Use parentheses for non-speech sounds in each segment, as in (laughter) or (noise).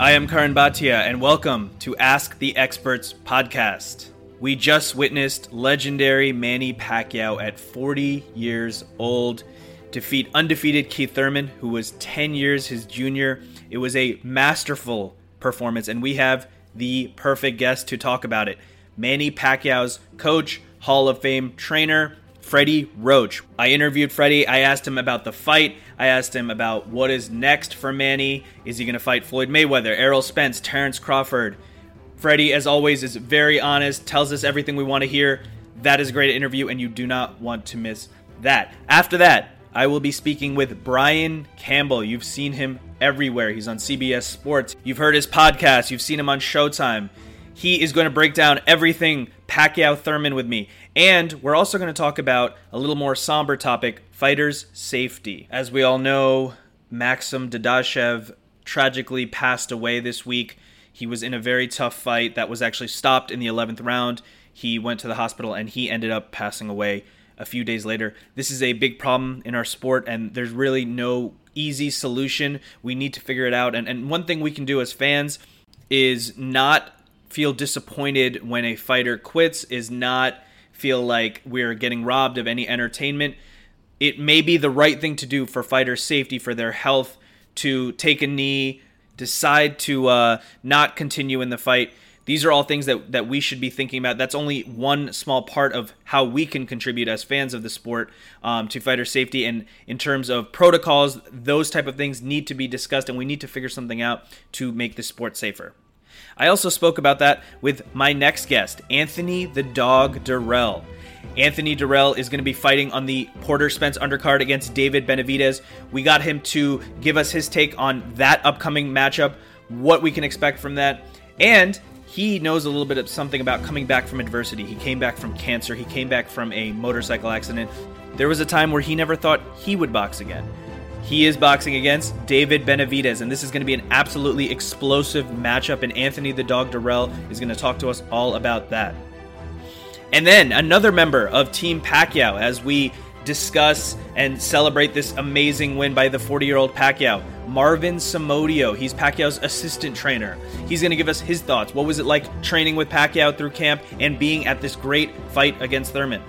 I am Karan Bhatia, and welcome to Ask the Experts podcast. We just witnessed legendary Manny Pacquiao at 40 years old defeat undefeated Keith Thurman, who was 10 years his junior. It was a masterful performance, and we have the perfect guest to talk about it Manny Pacquiao's coach, Hall of Fame trainer, Freddie Roach. I interviewed Freddie. I asked him about the fight. I asked him about what is next for Manny. Is he going to fight Floyd Mayweather, Errol Spence, Terrence Crawford? Freddie, as always, is very honest, tells us everything we want to hear. That is a great interview, and you do not want to miss that. After that, I will be speaking with Brian Campbell. You've seen him everywhere. He's on CBS Sports. You've heard his podcast. You've seen him on Showtime. He is going to break down everything Pacquiao Thurman with me. And we're also going to talk about a little more somber topic fighters' safety. As we all know, Maxim Dadashev tragically passed away this week. He was in a very tough fight that was actually stopped in the 11th round. He went to the hospital and he ended up passing away a few days later. This is a big problem in our sport, and there's really no easy solution. We need to figure it out. And, and one thing we can do as fans is not feel disappointed when a fighter quits, is not feel like we're getting robbed of any entertainment. It may be the right thing to do for fighter safety, for their health, to take a knee, decide to uh, not continue in the fight. These are all things that, that we should be thinking about. That's only one small part of how we can contribute as fans of the sport um, to fighter safety. And in terms of protocols, those type of things need to be discussed, and we need to figure something out to make the sport safer. I also spoke about that with my next guest, Anthony the Dog Dirrell. Anthony Dirrell is going to be fighting on the Porter Spence undercard against David Benavidez. We got him to give us his take on that upcoming matchup, what we can expect from that, and he knows a little bit of something about coming back from adversity. He came back from cancer, he came back from a motorcycle accident. There was a time where he never thought he would box again. He is boxing against David Benavidez, and this is going to be an absolutely explosive matchup. And Anthony the Dog Dirrell is going to talk to us all about that. And then another member of Team Pacquiao as we discuss and celebrate this amazing win by the 40 year old Pacquiao. Marvin Somodio, he's Pacquiao's assistant trainer. He's going to give us his thoughts. What was it like training with Pacquiao through camp and being at this great fight against Thurman?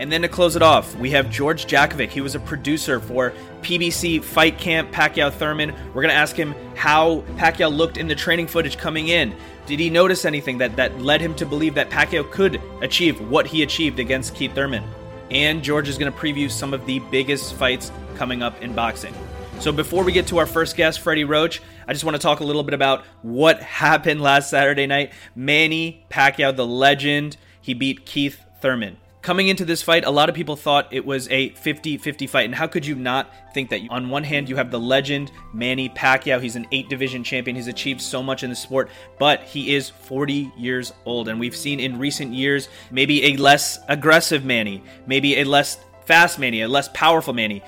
And then to close it off, we have George Jakovic. He was a producer for PBC Fight Camp Pacquiao Thurman. We're going to ask him how Pacquiao looked in the training footage coming in. Did he notice anything that, that led him to believe that Pacquiao could achieve what he achieved against Keith Thurman? And George is going to preview some of the biggest fights coming up in boxing. So before we get to our first guest, Freddie Roach, I just want to talk a little bit about what (laughs) happened last Saturday night. Manny Pacquiao, the legend, he beat Keith Thurman. Coming into this fight, a lot of people thought it was a 50 50 fight. And how could you not think that? On one hand, you have the legend, Manny Pacquiao. He's an eight division champion. He's achieved so much in the sport, but he is 40 years old. And we've seen in recent years maybe a less aggressive Manny, maybe a less fast Manny, a less powerful Manny.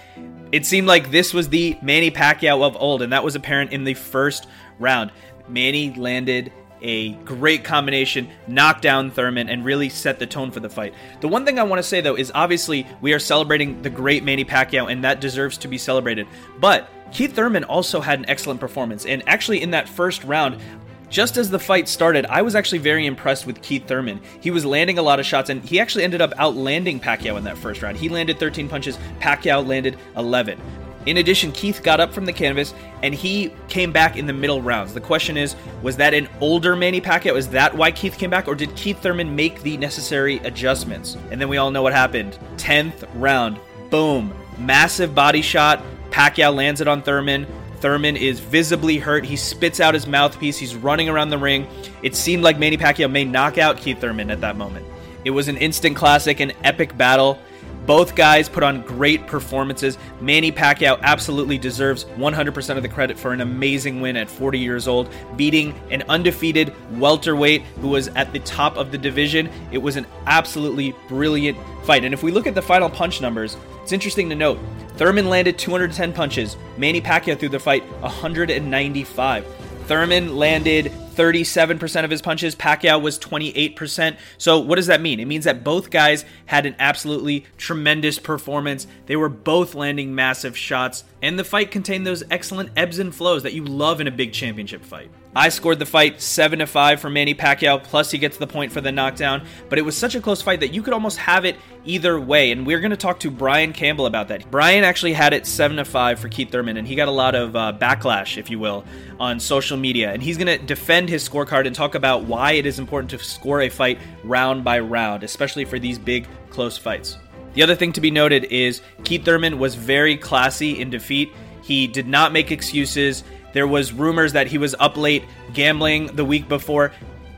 It seemed like this was the Manny Pacquiao of old, and that was apparent in the first round. Manny landed a great combination, knock down Thurman, and really set the tone for the fight. The one thing I want to say though is obviously we are celebrating the great Manny Pacquiao, and that deserves to be celebrated. But Keith Thurman also had an excellent performance, and actually in that first round, just as the fight started, I was actually very impressed with Keith Thurman. He was landing a lot of shots, and he actually ended up outlanding Pacquiao in that first round. He landed 13 punches, Pacquiao landed 11. In addition, Keith got up from the canvas and he came back in the middle rounds. The question is, was that an older Manny Pacquiao? Is that why Keith came back, or did Keith Thurman make the necessary adjustments? And then we all know what happened. 10th round, boom, massive body shot. Pacquiao lands it on Thurman. Thurman is visibly hurt. He spits out his mouthpiece. He's running around the ring. It seemed like Manny Pacquiao may knock out Keith Thurman at that moment. It was an instant classic, an epic battle. Both guys put on great performances. Manny Pacquiao absolutely deserves 100% of the credit for an amazing win at 40 years old, beating an undefeated welterweight who was at the top of the division. It was an absolutely brilliant fight. And if we look at the final punch numbers, it's interesting to note Thurman landed 210 punches, Manny Pacquiao through the fight 195. Thurman landed 37% of his punches. Pacquiao was 28%. So, what does that mean? It means that both guys had an absolutely tremendous performance. They were both landing massive shots, and the fight contained those excellent ebbs and flows that you love in a big championship fight. I scored the fight 7 to 5 for Manny Pacquiao, plus he gets the point for the knockdown. But it was such a close fight that you could almost have it either way. And we're going to talk to Brian Campbell about that. Brian actually had it 7 to 5 for Keith Thurman, and he got a lot of uh, backlash, if you will, on social media. And he's going to defend his scorecard and talk about why it is important to score a fight round by round, especially for these big, close fights. The other thing to be noted is Keith Thurman was very classy in defeat. He did not make excuses. There was rumors that he was up late gambling the week before.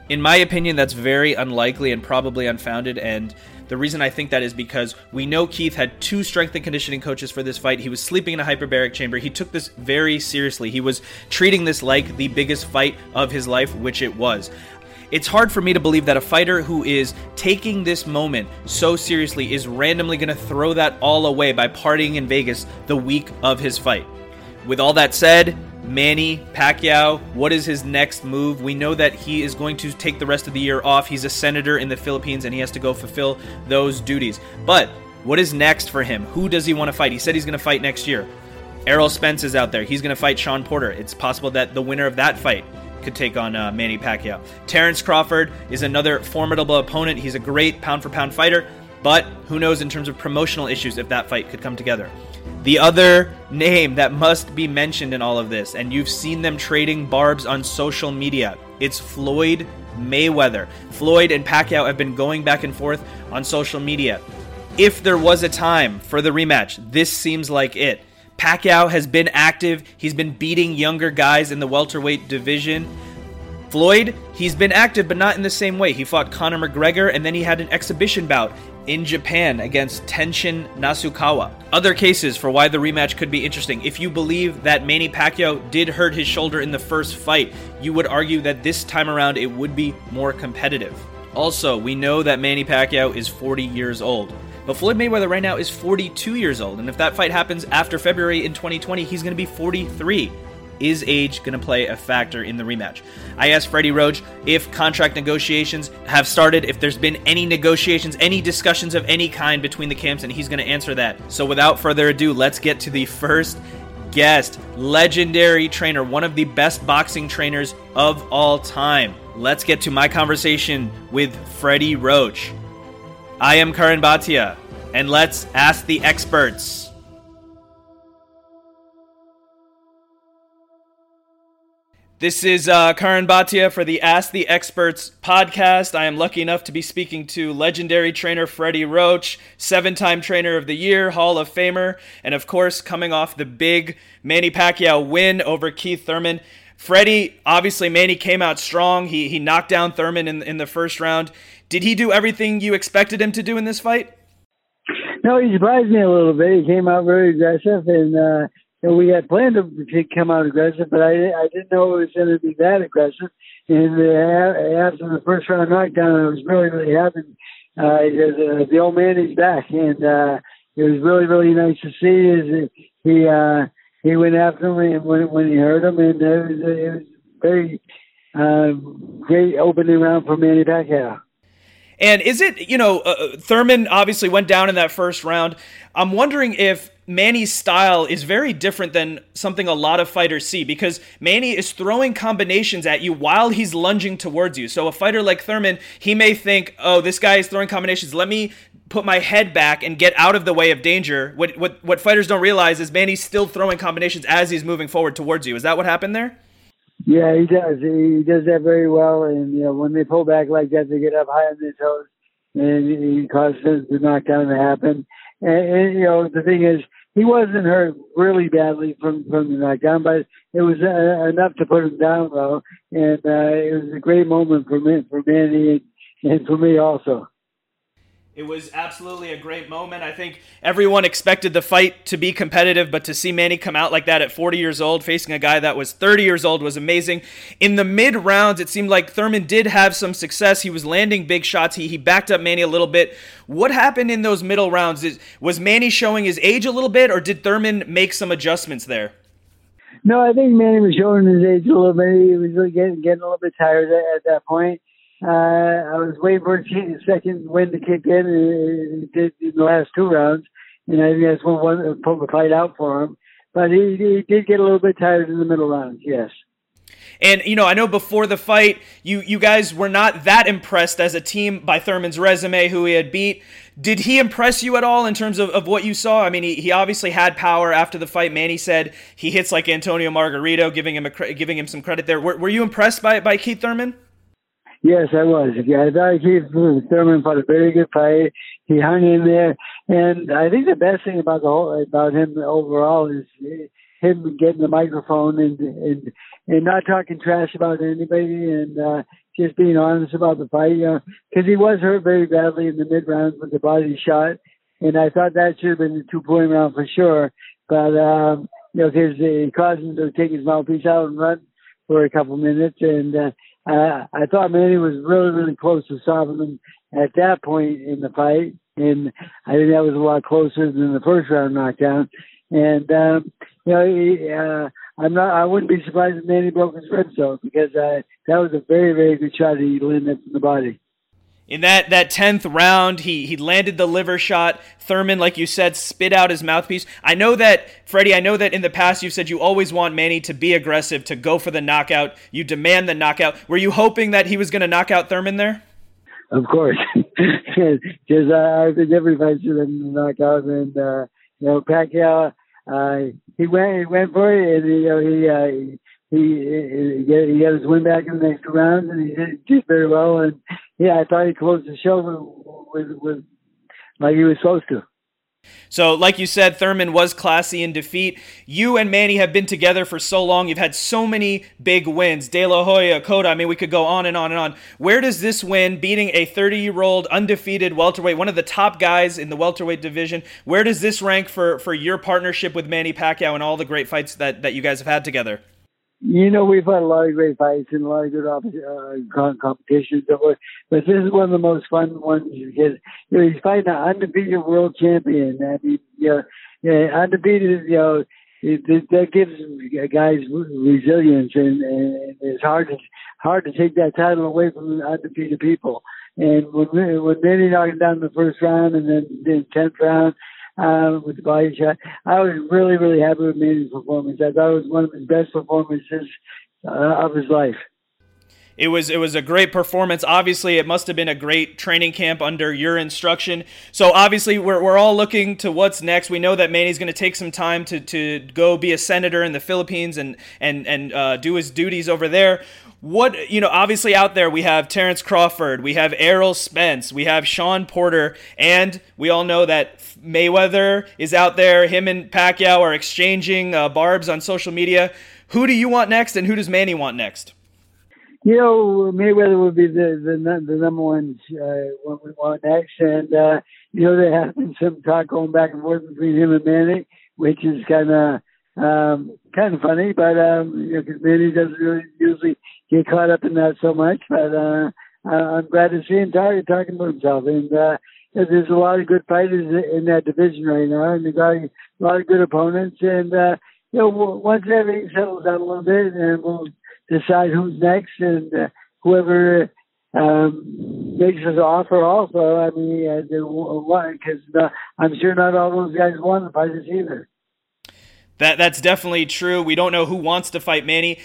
In my opinion, that's very unlikely and probably unfounded. And the reason I think that is because we know Keith had two strength and conditioning coaches for this fight. He was sleeping in a hyperbaric chamber. He took this very seriously. He was treating this like the biggest fight of his life, which it was. It's hard for me to believe that a fighter who is taking this moment so seriously is randomly going to throw that all away by partying in Vegas the week of his fight. With all that said, Manny Pacquiao, what is his next move? We know that he is going to take the rest of the year off. He's a senator in the Philippines and he has to go fulfill those duties. But what is next for him? Who does he want to fight? He said he's going to fight next year. Errol Spence is out there. He's going to fight Sean Porter. It's possible that the winner of that fight could take on uh, Manny Pacquiao. Terrence Crawford is another formidable opponent. He's a great pound for pound fighter, but who knows in terms of promotional issues if that fight could come together. The other name that must be mentioned in all of this, and you've seen them trading barbs on social media, it's Floyd Mayweather. Floyd and Pacquiao have been going back and forth on social media. If there was a time for the rematch, this seems like it. Pacquiao has been active. He's been beating younger guys in the welterweight division. Floyd, he's been active, but not in the same way. He fought Conor McGregor, and then he had an exhibition bout in Japan against Tenshin Nasukawa. Other cases for why the rematch could be interesting. If you believe that Manny Pacquiao did hurt his shoulder in the first fight, you would argue that this time around it would be more competitive. Also, we know that Manny Pacquiao is 40 years old. But Floyd Mayweather right now is 42 years old, and if that fight happens after February in 2020, he's going to be 43. Is age going to play a factor in the rematch? I asked Freddie Roach if contract negotiations have started, if there's been any negotiations, any discussions of any kind between the camps, and he's going to answer that. So without further ado, let's get to the first guest, legendary trainer, one of the best boxing trainers of all time. Let's get to my conversation with Freddie Roach. I am Karan Bhatia, and let's ask the experts. This is uh, Karan Bhatia for the Ask the Experts podcast. I am lucky enough to be speaking to legendary trainer Freddie Roach, seven time trainer of the year, Hall of Famer, and of course, coming off the big Manny Pacquiao win over Keith Thurman. Freddie, obviously, Manny came out strong. He, he knocked down Thurman in, in the first round. Did he do everything you expected him to do in this fight? No, he surprised me a little bit. He came out very aggressive and, uh, and we had planned to come out aggressive, but I I didn't know it was going to be that aggressive. And uh, after the first round knockdown, I was really really happy uh, uh, the old man is back, and uh, it was really really nice to see. Is he uh, he went after him when when he heard him, and it was, it was very uh, great opening round for Manny Pacquiao. And is it, you know, uh, Thurman obviously went down in that first round. I'm wondering if Manny's style is very different than something a lot of fighters see because Manny is throwing combinations at you while he's lunging towards you. So a fighter like Thurman, he may think, "Oh, this guy is throwing combinations. Let me put my head back and get out of the way of danger." What what what fighters don't realize is Manny's still throwing combinations as he's moving forward towards you. Is that what happened there? Yeah, he does. He does that very well. And you know, when they pull back like that, they get up high on their toes, and he causes the knockdown to happen. And, and you know, the thing is, he wasn't hurt really badly from from the knockdown, but it was uh, enough to put him down though, and uh, it was a great moment for me, for Manny, and, and for me also. It was absolutely a great moment. I think everyone expected the fight to be competitive, but to see Manny come out like that at 40 years old, facing a guy that was 30 years old, was amazing. In the mid rounds, it seemed like Thurman did have some success. He was landing big shots. He, he backed up Manny a little bit. What happened in those middle rounds? Is, was Manny showing his age a little bit, or did Thurman make some adjustments there? No, I think Manny was showing his age a little bit. He was getting getting a little bit tired at, at that point. Uh, I was waiting for a second wind to kick in, and it did in the last two rounds. And I think that's when one pulled the fight out for him. But he, he did get a little bit tired in the middle rounds, yes. And you know, I know before the fight, you you guys were not that impressed as a team by Thurman's resume, who he had beat. Did he impress you at all in terms of, of what you saw? I mean, he, he obviously had power after the fight. Manny said he hits like Antonio Margarito, giving him a, giving him some credit there. Were, were you impressed by by Keith Thurman? Yes, I was. I thought Keith Thurman fought a very good fight. He hung in there, and I think the best thing about the whole about him overall is him getting the microphone and and and not talking trash about anybody and uh, just being honest about the fight. You know, because he was hurt very badly in the mid rounds with the body shot, and I thought that should have been the two point round for sure. But um, you know, because it caused him to take his mouthpiece out and run for a couple minutes, and uh, uh, I thought Manny was really, really close to him at that point in the fight, and I think that was a lot closer than the first round knockdown. And um, you know, he, uh, I'm not. I wouldn't be surprised if Manny broke his ribs though, because uh, that was a very, very good shot he landed from the body. In that that tenth round, he he landed the liver shot. Thurman, like you said, spit out his mouthpiece. I know that Freddie. I know that in the past you've said you always want Manny to be aggressive, to go for the knockout. You demand the knockout. Were you hoping that he was going to knock out Thurman there? Of course, (laughs) because uh, I think everybody should have knocked out, and uh, you know Pacquiao. Uh, he went he went for it, and you know he uh, he he, he got his win back in the next two rounds, and he did, very well. And yeah, I thought he closed the show with, with, with like he was supposed to. So, like you said, Thurman was classy in defeat. You and Manny have been together for so long. You've had so many big wins. De La Hoya, Cotto. I mean, we could go on and on and on. Where does this win, beating a 30 year old undefeated welterweight, one of the top guys in the welterweight division, where does this rank for, for your partnership with Manny Pacquiao and all the great fights that, that you guys have had together? You know, we've had a lot of great fights and a lot of good uh, competitions, but this is one of the most fun ones because you know he's fighting an undefeated world champion. I mean, you know, yeah, undefeated. You know, it, that gives guys resilience, and, and it's hard to hard to take that title away from undefeated people. And when when Manny knocked him down in the first round, and then the tenth round, uh, with the body shot. I was really, really happy with Manny's performance. I thought it was one of his best performances uh, of his life. It was it was a great performance. Obviously, it must have been a great training camp under your instruction. So obviously, we're, we're all looking to what's next. We know that Manny's going to take some time to, to go be a senator in the Philippines and and and uh, do his duties over there what you know obviously out there we have terrence crawford we have errol spence we have sean porter and we all know that mayweather is out there. Him and pacquiao are exchanging uh, barbs on social media. Who do you want next and who does manny want next? You know mayweather would be the the, the number one uh, one we want next and uh, you know there has been some talk going back and forth between him and manny which is kind of um, kind of funny, but um, you know, because Manny doesn't really usually get caught up in that so much. But uh, I'm glad to see him talking talking about himself, and uh, there's a lot of good fighters in that division right now, and they got a lot of good opponents. And uh, you know, once everything settles down a little bit, and we'll decide who's next, and uh, whoever um, makes an offer. Also, I mean, because uh, I'm sure not all those guys want to fight us either. That that's definitely true. We don't know who wants to fight Manny.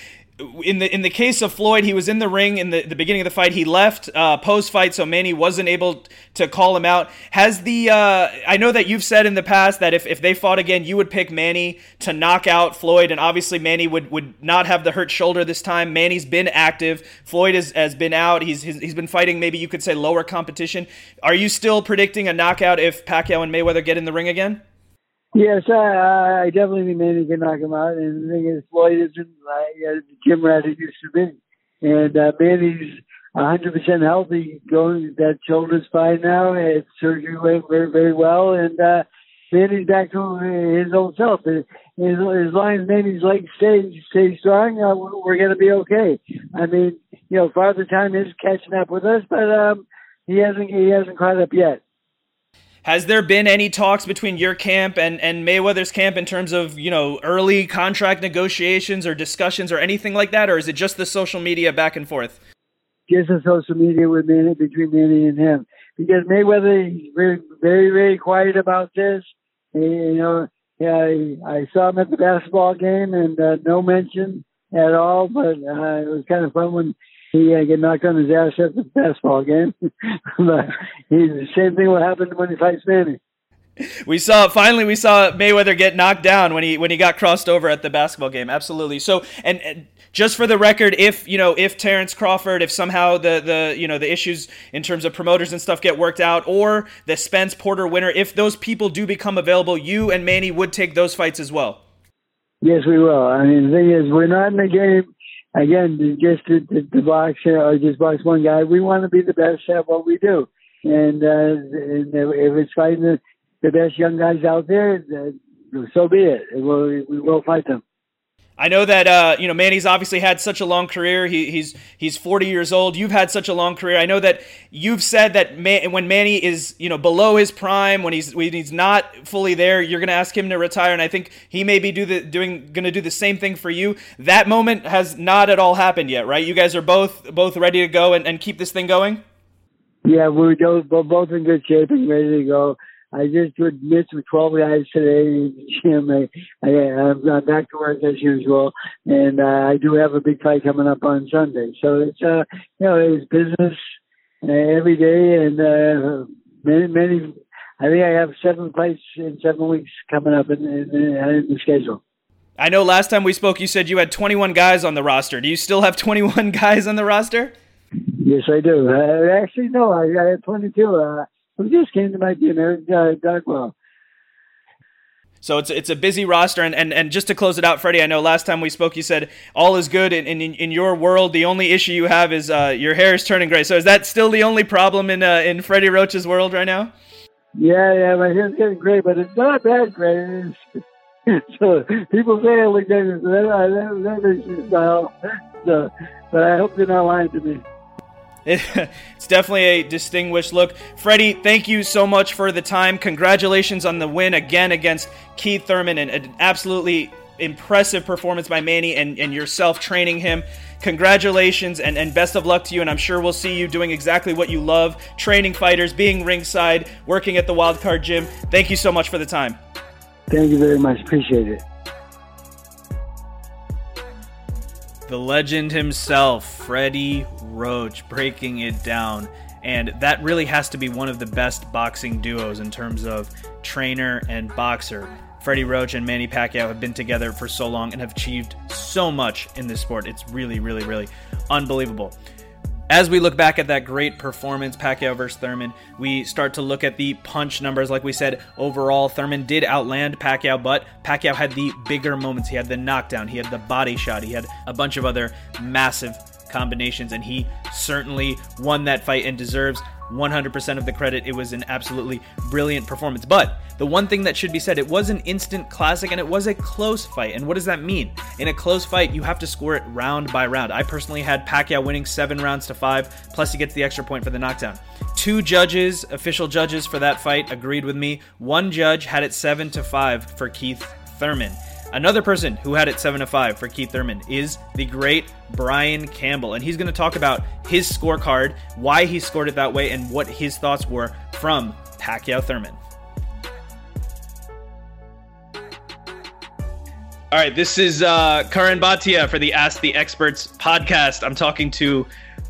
In the in the case of Floyd, he was in the ring in the, the beginning of the fight. He left uh, post fight, so Manny wasn't able to call him out. Has the uh, I know that you've said in the past that if, if they fought again, you would pick Manny to knock out Floyd, and obviously Manny would, would not have the hurt shoulder this time. Manny's been active. Floyd has, has been out. He's, he's he's been fighting maybe you could say lower competition. Are you still predicting a knockout if Pacquiao and Mayweather get in the ring again? Yes, I, I definitely think Manny can knock him out. And the thing is, Floyd isn't like uh, the gym rat he used to be. And uh, Manny's 100% healthy. Going that shoulder's fine now. His surgery went very, very well. And uh, Manny's back to his old self. As, as long as Manny's legs stay stay strong, uh, we're going to be okay. I mean, you know, Father Time is catching up with us, but um, he hasn't he hasn't caught up yet. Has there been any talks between your camp and, and Mayweather's camp in terms of, you know, early contract negotiations or discussions or anything like that? Or is it just the social media back and forth? Just the social media with Manny, between Manny and him. Because Mayweather is very, very, very quiet about this. And, you know, yeah, I, I saw him at the basketball game and uh, no mention at all, but uh, it was kind of fun when he uh, get knocked on his ass at the basketball game. (laughs) but he's the same thing will happen when he fights Manny. We saw finally we saw Mayweather get knocked down when he when he got crossed over at the basketball game. Absolutely. So and, and just for the record, if you know if Terrence Crawford, if somehow the the you know the issues in terms of promoters and stuff get worked out, or the Spence Porter winner, if those people do become available, you and Manny would take those fights as well. Yes, we will. I mean, the thing is, we're not in the game again just to, to, to box or just box one guy. We want to be the best at what we do, and, uh, and if it's fighting the, the best young guys out there, uh, so be it. We'll, we will fight them. I know that uh, you know Manny's obviously had such a long career. He, he's he's 40 years old. You've had such a long career. I know that you've said that Man, when Manny is you know below his prime, when he's when he's not fully there, you're going to ask him to retire. And I think he may be do the doing going to do the same thing for you. That moment has not at all happened yet, right? You guys are both both ready to go and, and keep this thing going. Yeah, we're both in good shape and ready to go. I just did miss with 12 guys today in the gym. I, I, I'm back to work as usual, and uh, I do have a big fight coming up on Sunday. So it's, uh, you know, it's business uh, every day, and uh, many, many. I think I have seven fights in seven weeks coming up in, in, in the schedule. I know last time we spoke, you said you had 21 guys on the roster. Do you still have 21 (laughs) guys on the roster? Yes, I do. Uh, actually, no, I, I had 22. Uh, who just came to my dinner, uh, Dugwell. So it's it's a busy roster, and, and, and just to close it out, Freddie, I know last time we spoke, you said all is good in, in, in your world. The only issue you have is uh, your hair is turning gray. So is that still the only problem in uh, in Freddie Roach's world right now? Yeah, yeah, my hair's getting gray, but it's not that gray. so people say I look dangerous. That, that, that makes me smile. So, but I hope you're not lying to me. (laughs) it's definitely a distinguished look. Freddie, thank you so much for the time. Congratulations on the win again against Keith Thurman and an absolutely impressive performance by Manny and, and yourself training him. Congratulations and, and best of luck to you. And I'm sure we'll see you doing exactly what you love training fighters, being ringside, working at the Wildcard Gym. Thank you so much for the time. Thank you very much. Appreciate it. The legend himself, Freddie Roach, breaking it down. And that really has to be one of the best boxing duos in terms of trainer and boxer. Freddie Roach and Manny Pacquiao have been together for so long and have achieved so much in this sport. It's really, really, really unbelievable. As we look back at that great performance, Pacquiao versus Thurman, we start to look at the punch numbers. Like we said, overall, Thurman did outland Pacquiao, but Pacquiao had the bigger moments. He had the knockdown, he had the body shot, he had a bunch of other massive combinations, and he certainly won that fight and deserves 100% of the credit. It was an absolutely brilliant performance. But the one thing that should be said, it was an instant classic and it was a close fight. And what does that mean? In a close fight, you have to score it round by round. I personally had Pacquiao winning seven rounds to five, plus he gets the extra point for the knockdown. Two judges, official judges for that fight, agreed with me. One judge had it seven to five for Keith Thurman. Another person who had it 7 to 5 for Keith Thurman is the great Brian Campbell. And he's going to talk about his scorecard, why he scored it that way, and what his thoughts were from Pacquiao Thurman. All right, this is uh, Karan Bhatia for the Ask the Experts podcast. I'm talking to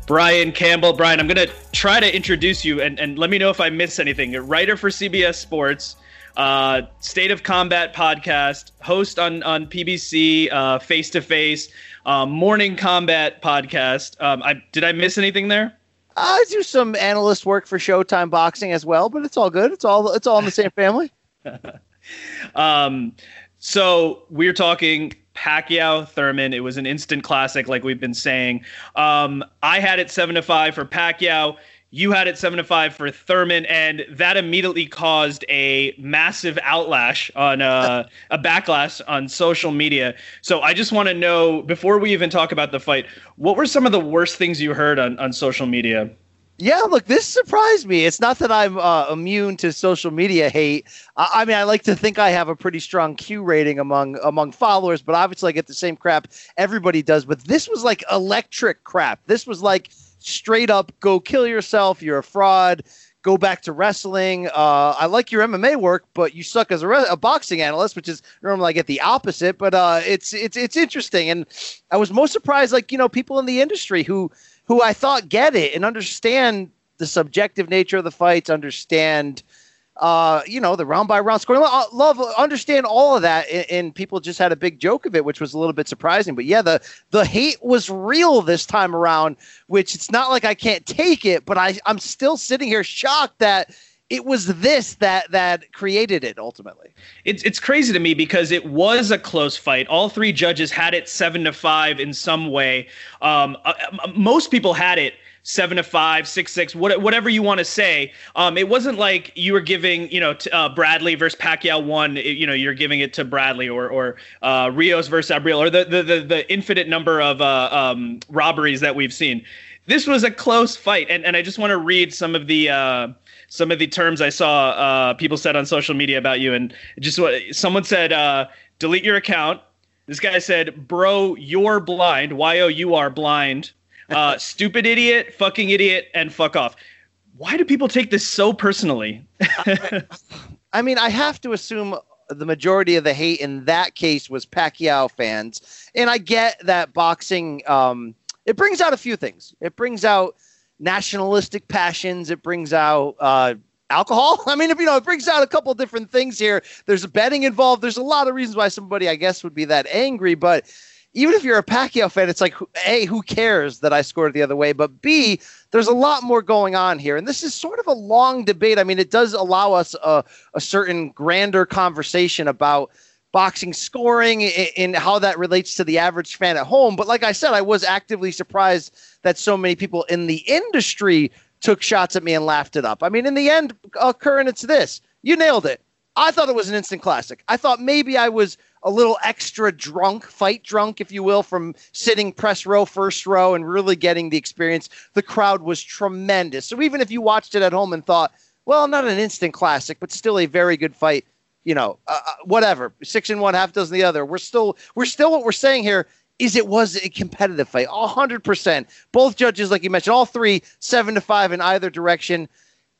Brian Campbell. Brian, I'm going to try to introduce you and, and let me know if I miss anything. You're writer for CBS Sports uh, State of Combat podcast, host on on PBC, Face to Face, Morning Combat podcast. Um, I did I miss anything there? I do some analyst work for Showtime Boxing as well, but it's all good. It's all it's all in the same family. (laughs) um, so we're talking Pacquiao Thurman. It was an instant classic, like we've been saying. Um, I had it seven to five for Pacquiao. You had it seven to five for Thurman, and that immediately caused a massive outlash on uh, a backlash on social media. So I just want to know before we even talk about the fight, what were some of the worst things you heard on, on social media? Yeah, look, this surprised me. It's not that I'm uh, immune to social media hate. I, I, mean, I like to think I have a pretty strong Q rating among among followers, but obviously I get the same crap everybody does. But this was like electric crap. This was like straight up, go kill yourself. You're a fraud. Go back to wrestling. Uh, I like your MMA work, but you suck as a, re- a boxing analyst, which is normally I get the opposite. But uh, it's it's it's interesting, and I was most surprised, like you know, people in the industry who who I thought get it and understand the subjective nature of the fights, understand, uh, you know, the round by round scoring. Love, understand all of that, and, and, people just had a big joke of it, which was a little bit surprising. But yeah, the the hate was real this time around, which it's not like I can't take it, but I I'm still sitting here shocked that it was this that that created it ultimately. It's it's crazy to me because it was a close fight. All three judges had it seven to five in some way. Um, uh, uh most people had it seven to five, six six, what, whatever you want to say. Um, it wasn't like you were giving, you know, t- uh, Bradley versus Pacquiao one. You know, you're giving it to Bradley or or uh, Rios versus Abril or the the the, the infinite number of uh, um, robberies that we've seen. This was a close fight, and and I just want to read some of the uh, some of the terms I saw uh, people said on social media about you, and just what someone said: uh, delete your account. This guy said, "Bro, you're blind. Y o u r blind. Uh, stupid idiot, fucking idiot, and fuck off." Why do people take this so personally? (laughs) I mean, I have to assume the majority of the hate in that case was Pacquiao fans, and I get that boxing. Um, it brings out a few things. It brings out nationalistic passions. It brings out uh, alcohol. (laughs) I mean, if you know, it brings out a couple different things here. There's betting involved. There's a lot of reasons why somebody, I guess, would be that angry. But even if you're a Pacquiao fan, it's like, A, who cares that I scored the other way? But B, there's a lot more going on here. And this is sort of a long debate. I mean, it does allow us a, a certain grander conversation about boxing scoring and how that relates to the average fan at home. But like I said, I was actively surprised that so many people in the industry took shots at me and laughed it up. I mean, in the end, Karan, it's this. You nailed it. I thought it was an instant classic. I thought maybe I was a little extra drunk, fight drunk, if you will, from sitting press row, first row, and really getting the experience. The crowd was tremendous. So even if you watched it at home and thought, well, not an instant classic, but still a very good fight, you know, uh, uh, whatever, six and one, half dozen the other. We're still, we're still what we're saying here is it was a competitive fight, hundred percent. Both judges, like you mentioned, all three seven to five in either direction,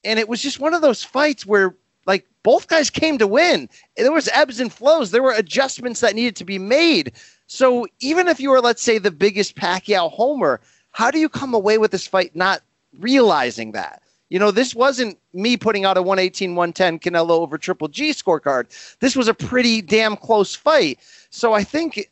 and it was just one of those fights where like both guys came to win. There was ebbs and flows. There were adjustments that needed to be made. So even if you were, let's say, the biggest Pacquiao homer, how do you come away with this fight not realizing that? You know, this wasn't me putting out a 118 110 Canelo over Triple G scorecard. This was a pretty damn close fight. So I think,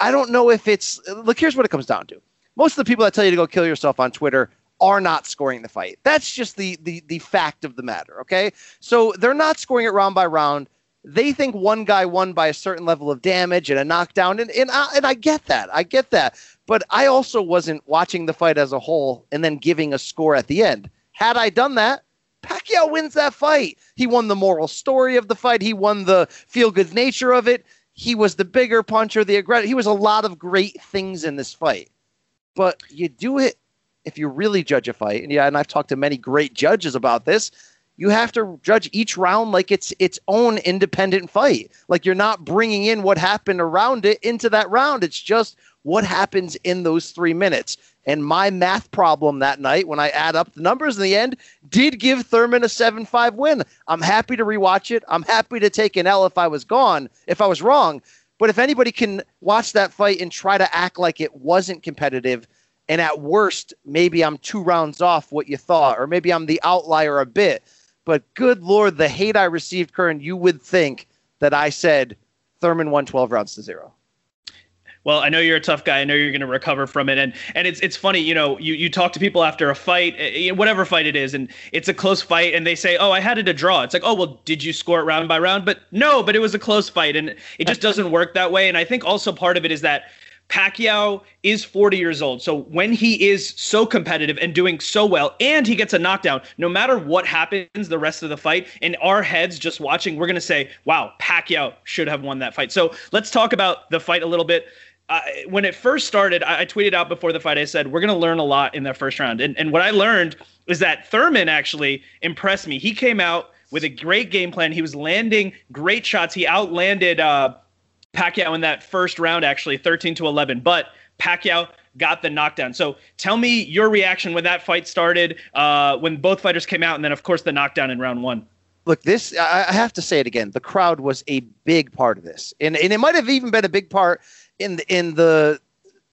I don't know if it's, look, here's what it comes down to. Most of the people that tell you to go kill yourself on Twitter are not scoring the fight. That's just the, the, the fact of the matter. Okay. So they're not scoring it round by round. They think one guy won by a certain level of damage and a knockdown. And, and, I, and I get that. I get that. But I also wasn't watching the fight as a whole and then giving a score at the end. Had I done that, Pacquiao wins that fight. He won the moral story of the fight. He won the feel good nature of it. He was the bigger puncher, the aggressor. He was a lot of great things in this fight. But you do it if you really judge a fight, and yeah, and I've talked to many great judges about this. You have to judge each round like it's its own independent fight. Like you're not bringing in what happened around it into that round. It's just what happens in those three minutes. And my math problem that night, when I add up the numbers in the end, did give Thurman a 7 5 win. I'm happy to rewatch it. I'm happy to take an L if I was gone, if I was wrong. But if anybody can watch that fight and try to act like it wasn't competitive, and at worst, maybe I'm two rounds off what you thought, or maybe I'm the outlier a bit. But good Lord, the hate I received, Karan, you would think that I said Thurman won 12 rounds to zero well, I know you're a tough guy. I know you're going to recover from it. And and it's it's funny, you know, you you talk to people after a fight, eh, eh, whatever fight it is, and it's a close fight, and they say, "Oh, I had it a draw." It's like, "Oh, well, did you score it round by round?" But no, but it was a close fight, and it just doesn't work that way. And I think also part of it is that. Pacquiao is 40 years old. So when he is so competitive and doing so well and he gets a knockdown, no matter what happens the rest of the fight, in our heads just watching, we're going to say, wow, Pacquiao should have won that fight. So let's talk about the fight a little bit I, when it first started, I, I, tweeted out before the fight. I said we're going to learn a lot in that first round, and and what I learned is that Thurman actually impressed me. He came out with a great game plan. He was landing great shots. He outlanded uh, Pacquiao in that first round, actually, 13 to 11. But Pacquiao got the knockdown. So tell me your reaction when that fight started, uh, when both fighters came out, and then, of course, the knockdown in round one. Look, this, I have to say it again. The crowd was a big part of this. And, and it might have even been a big part in the, in the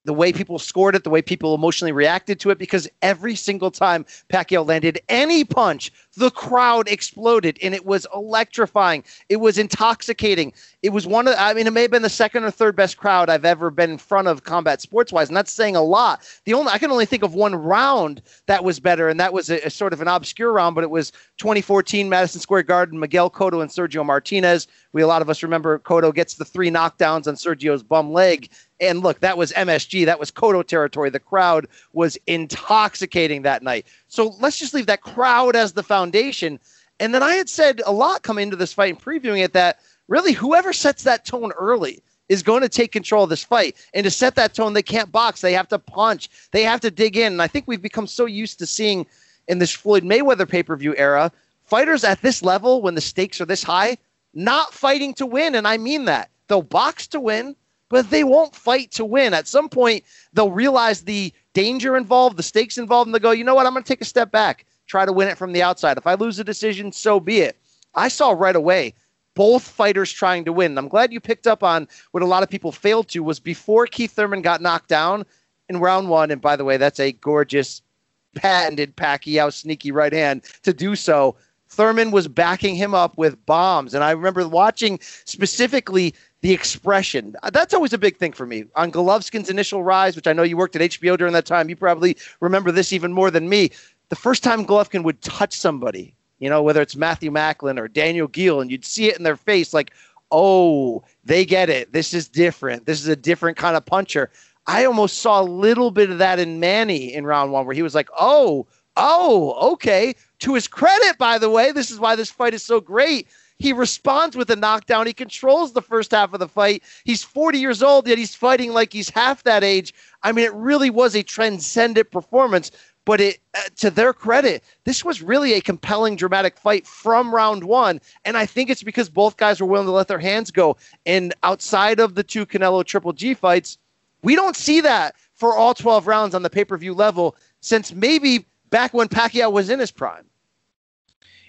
the way people scored it, the way people emotionally reacted to it, because every single time Pacquiao landed any punch, the crowd exploded and it was electrifying. It was intoxicating. It was one of, I mean, it may have been the second or third best crowd I've ever been in front of combat sports wise. And that's saying a lot. The only, I can only think of one round that was better. And that was a, a sort of an obscure round, but it was 2014 Madison Square Garden, Miguel Cotto and Sergio Martinez. We, a lot of us remember Cotto gets the three knockdowns on Sergio's bum leg and look, that was MSG. That was Cotto territory. The crowd was intoxicating that night. So let's just leave that crowd as the foundation. And then I had said a lot coming into this fight and previewing it that really whoever sets that tone early is going to take control of this fight. And to set that tone, they can't box. They have to punch. They have to dig in. And I think we've become so used to seeing in this Floyd Mayweather pay per view era fighters at this level, when the stakes are this high, not fighting to win. And I mean that. They'll box to win but they won't fight to win. At some point, they'll realize the danger involved, the stakes involved, and they'll go, you know what, I'm going to take a step back, try to win it from the outside. If I lose a decision, so be it. I saw right away both fighters trying to win. I'm glad you picked up on what a lot of people failed to was before Keith Thurman got knocked down in round one. And by the way, that's a gorgeous, patented Pacquiao sneaky right hand to do so. Thurman was backing him up with bombs. And I remember watching specifically the expression. Uh, that's always a big thing for me. On Golovkin's initial rise, which I know you worked at HBO during that time, you probably remember this even more than me. The first time Golovkin would touch somebody, you know, whether it's Matthew Macklin or Daniel Geale, and you'd see it in their face like, oh, they get it. This is different. This is a different kind of puncher. I almost saw a little bit of that in Manny in round one, where he was like, oh, oh, okay. To his credit, by the way, this is why this fight is so great he responds with a knockdown. He controls the first half of the fight. He's 40 years old, yet he's fighting like he's half that age. I mean, it really was a transcendent performance. But it, uh, to their credit, this was really a compelling, dramatic fight from round one. And I think it's because both guys were willing to let their hands go. And outside of the two Canelo Triple G fights, we don't see that for all 12 rounds on the pay per view level since maybe back when Pacquiao was in his prime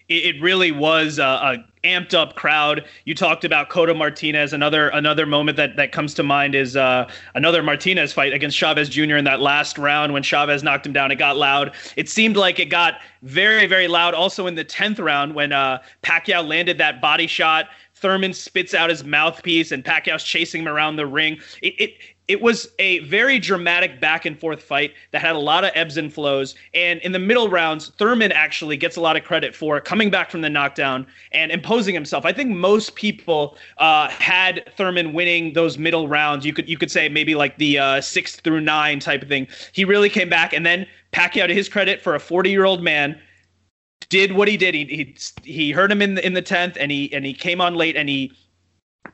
it, really was a, a, amped up crowd. You talked about Cotto Martinez. Another another moment that, that comes to mind is uh, another Martinez fight against Chavez Jr. in that last round when Chavez knocked him down. It got loud. It seemed like it got very very loud. Also in the tenth round when uh, Pacquiao landed that body shot. Thurman spits out his mouthpiece and Pacquiao's chasing him around the ring. It, it it was a very dramatic back and forth fight that had a lot of ebbs and flows. And in the middle rounds, Thurman actually gets a lot of credit for coming back from the knockdown and imposing himself. I think most people uh, had Thurman winning those middle rounds. You could you could say maybe like the uh, six through nine type of thing. He really came back, and then Pacquiao, to his credit, for a 40 year old man, did what he did. He he he hurt him in the in the tenth, and he and he came on late, and he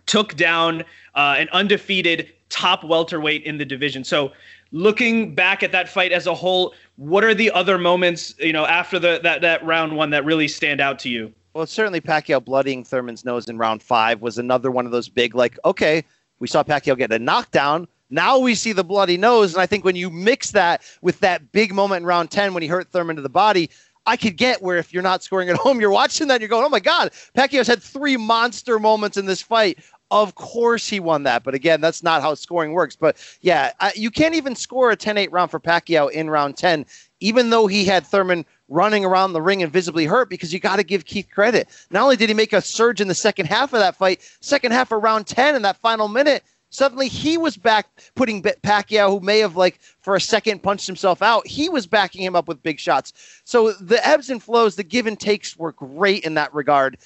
took down uh, an undefeated top welterweight in the division. So looking back at that fight as a whole, what are the other moments, you know, after the that, that round one that really stand out to you? Well, certainly Pacquiao bloodying Thurman's nose in round five was another one of those big, like, okay, we saw Pacquiao get a knockdown. Now we see the bloody nose. And I think when you mix that with that big moment in round 10 when he hurt Thurman to the body, I could get where if you're not scoring at home, you're watching that and you're going, oh my God, Pacquiao's had three monster moments in this fight. Of course he won that. But again, that's not how scoring works. But yeah, I, you can't even score a 10 8 round for Pacquiao in round 10, even though he had Thurman running around the ring and visibly hurt because you got to give Keith credit. Not only did he make a surge in the second half of that fight, second half of round 10 in that final minute, suddenly he was back putting Pacquiao, who may have like for a second punched himself out. He was backing him up with big shots. So the ebbs and flows, the give and takes were great in that regard.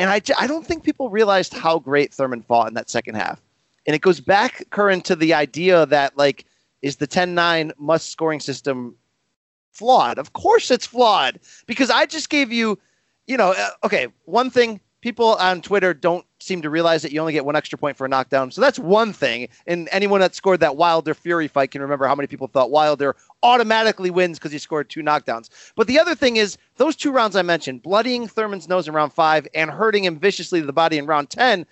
And I, I don't think people realized how great Thurman fought in that second half. And it goes back, Karan to the idea that, like, is the 10 9 must scoring system flawed? Of course it's flawed because I just gave you, you know, uh, okay, one thing people on Twitter don't seem to realize that you only get one extra point for a knockdown. So that's one thing. And anyone that scored that Wilder Fury fight can remember how many people thought Wilder automatically wins because he scored two knockdowns. But the other thing is those two rounds I mentioned, bloodying Thurman's nose in round five and hurting him viciously to the body in round 10,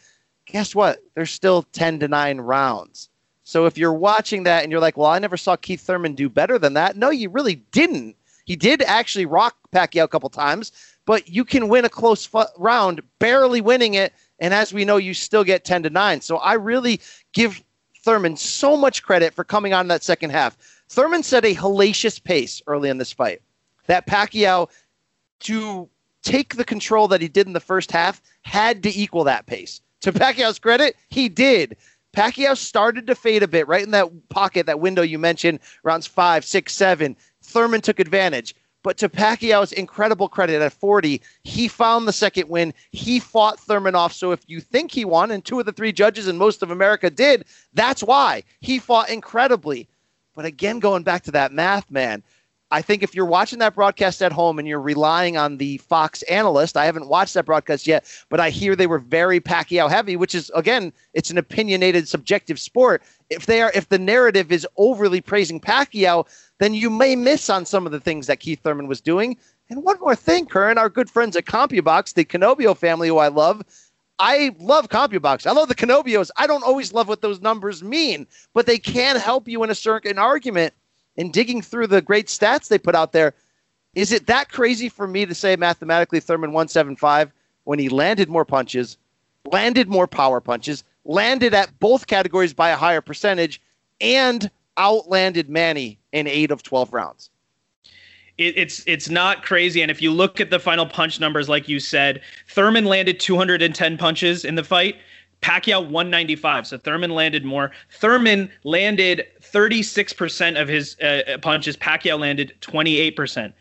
guess what? There's still 10 to 9 rounds. So if you're watching that and you're like, well, I never saw Keith Thurman do better than that. No, you really didn't. He did actually rock Pacquiao a couple times, but you can win a close fu- round, barely winning it. And as we know, you still get 10 to 9. So I really give Thurman so much credit for coming on in that second half. Thurman set a hellacious pace early in this fight. That Pacquiao, to take the control that he did in the first half, had to equal that pace. To Pacquiao's credit, he did. Pacquiao started to fade a bit right in that pocket, that window you mentioned, rounds five, six, seven. Thurman took advantage. But to Pacquiao's incredible credit at 40, he found the second win. He fought Thurman off. So if you think he won, and two of the three judges and most of America did, that's why. He fought incredibly. But again, going back to that math, man, I think if you're watching that broadcast at home and you're relying on the Fox analyst, I haven't watched that broadcast yet, but I hear they were very Pacquiao heavy, which is again, it's an opinionated, subjective sport. If they are, if the narrative is overly praising Pacquiao, then you may miss on some of the things that Keith Thurman was doing. And one more thing, Karan, our good friends at CompuBox, the Canobbio family, who I love, I love CompuBox. I love the Canobbios. I don't always love what those numbers mean, but they can help you in a certain argument. In digging through the great stats they put out there, is it that crazy for me to say mathematically Thurman 175 when he landed more punches, landed more power punches, landed at both categories by a higher percentage, and outlanded Manny in eight of 12 rounds? it's it's not crazy. And if you look at the final punch numbers, like you said, Thurman landed 210 punches in the fight. Pacquiao 195. So Thurman landed more. Thurman landed 36% of his uh, punches. Pacquiao landed 28%.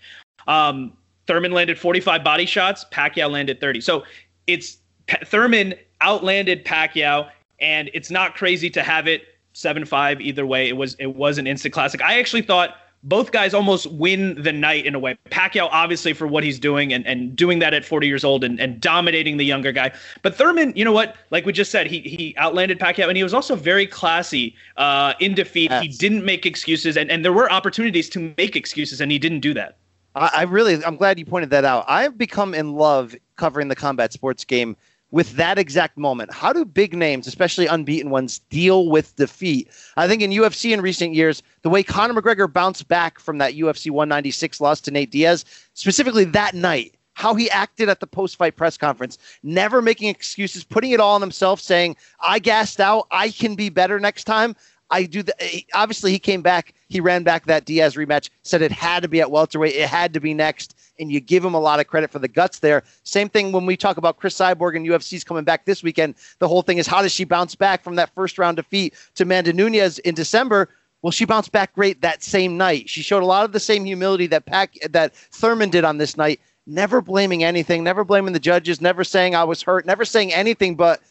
Um, Thurman landed 45 body shots. Pacquiao landed 30. So it's Thurman outlanded Pacquiao, and it's not crazy to have it seven five either way. It was it was an instant classic. I actually thought both guys almost win the night in a way. Pacquiao, obviously, for what he's doing and, and doing that at 40 years old and, and dominating the younger guy. But Thurman, you know what? Like we just said, he he outlanded Pacquiao and he was also very classy uh, in defeat. Yes. He didn't make excuses, and, and there were opportunities to make excuses, and he didn't do that. I, I really, I'm glad you pointed that out. I've become in love covering the combat sports game with that exact moment. How do big names, especially unbeaten ones, deal with defeat? I think in UFC in recent years, the way Conor McGregor bounced back from that UFC 196 loss to Nate Diaz, specifically that night, how he acted at the post fight press conference, never making excuses, putting it all on himself, saying, I gassed out, I can be better next time. I do the obviously he came back, he ran back that Diaz rematch, said it had to be at welterweight, it had to be next and you give him a lot of credit for the guts there. Same thing when we talk about Cris Cyborg and UFC's coming back this weekend. The whole thing is how does she bounce back from that first round defeat to Amanda Nunes in December? Well, she bounced back great that same night. She showed a lot of the same humility that Pac that Thurman did on this night. Never blaming anything, never blaming the judges, never saying I was hurt, never saying anything but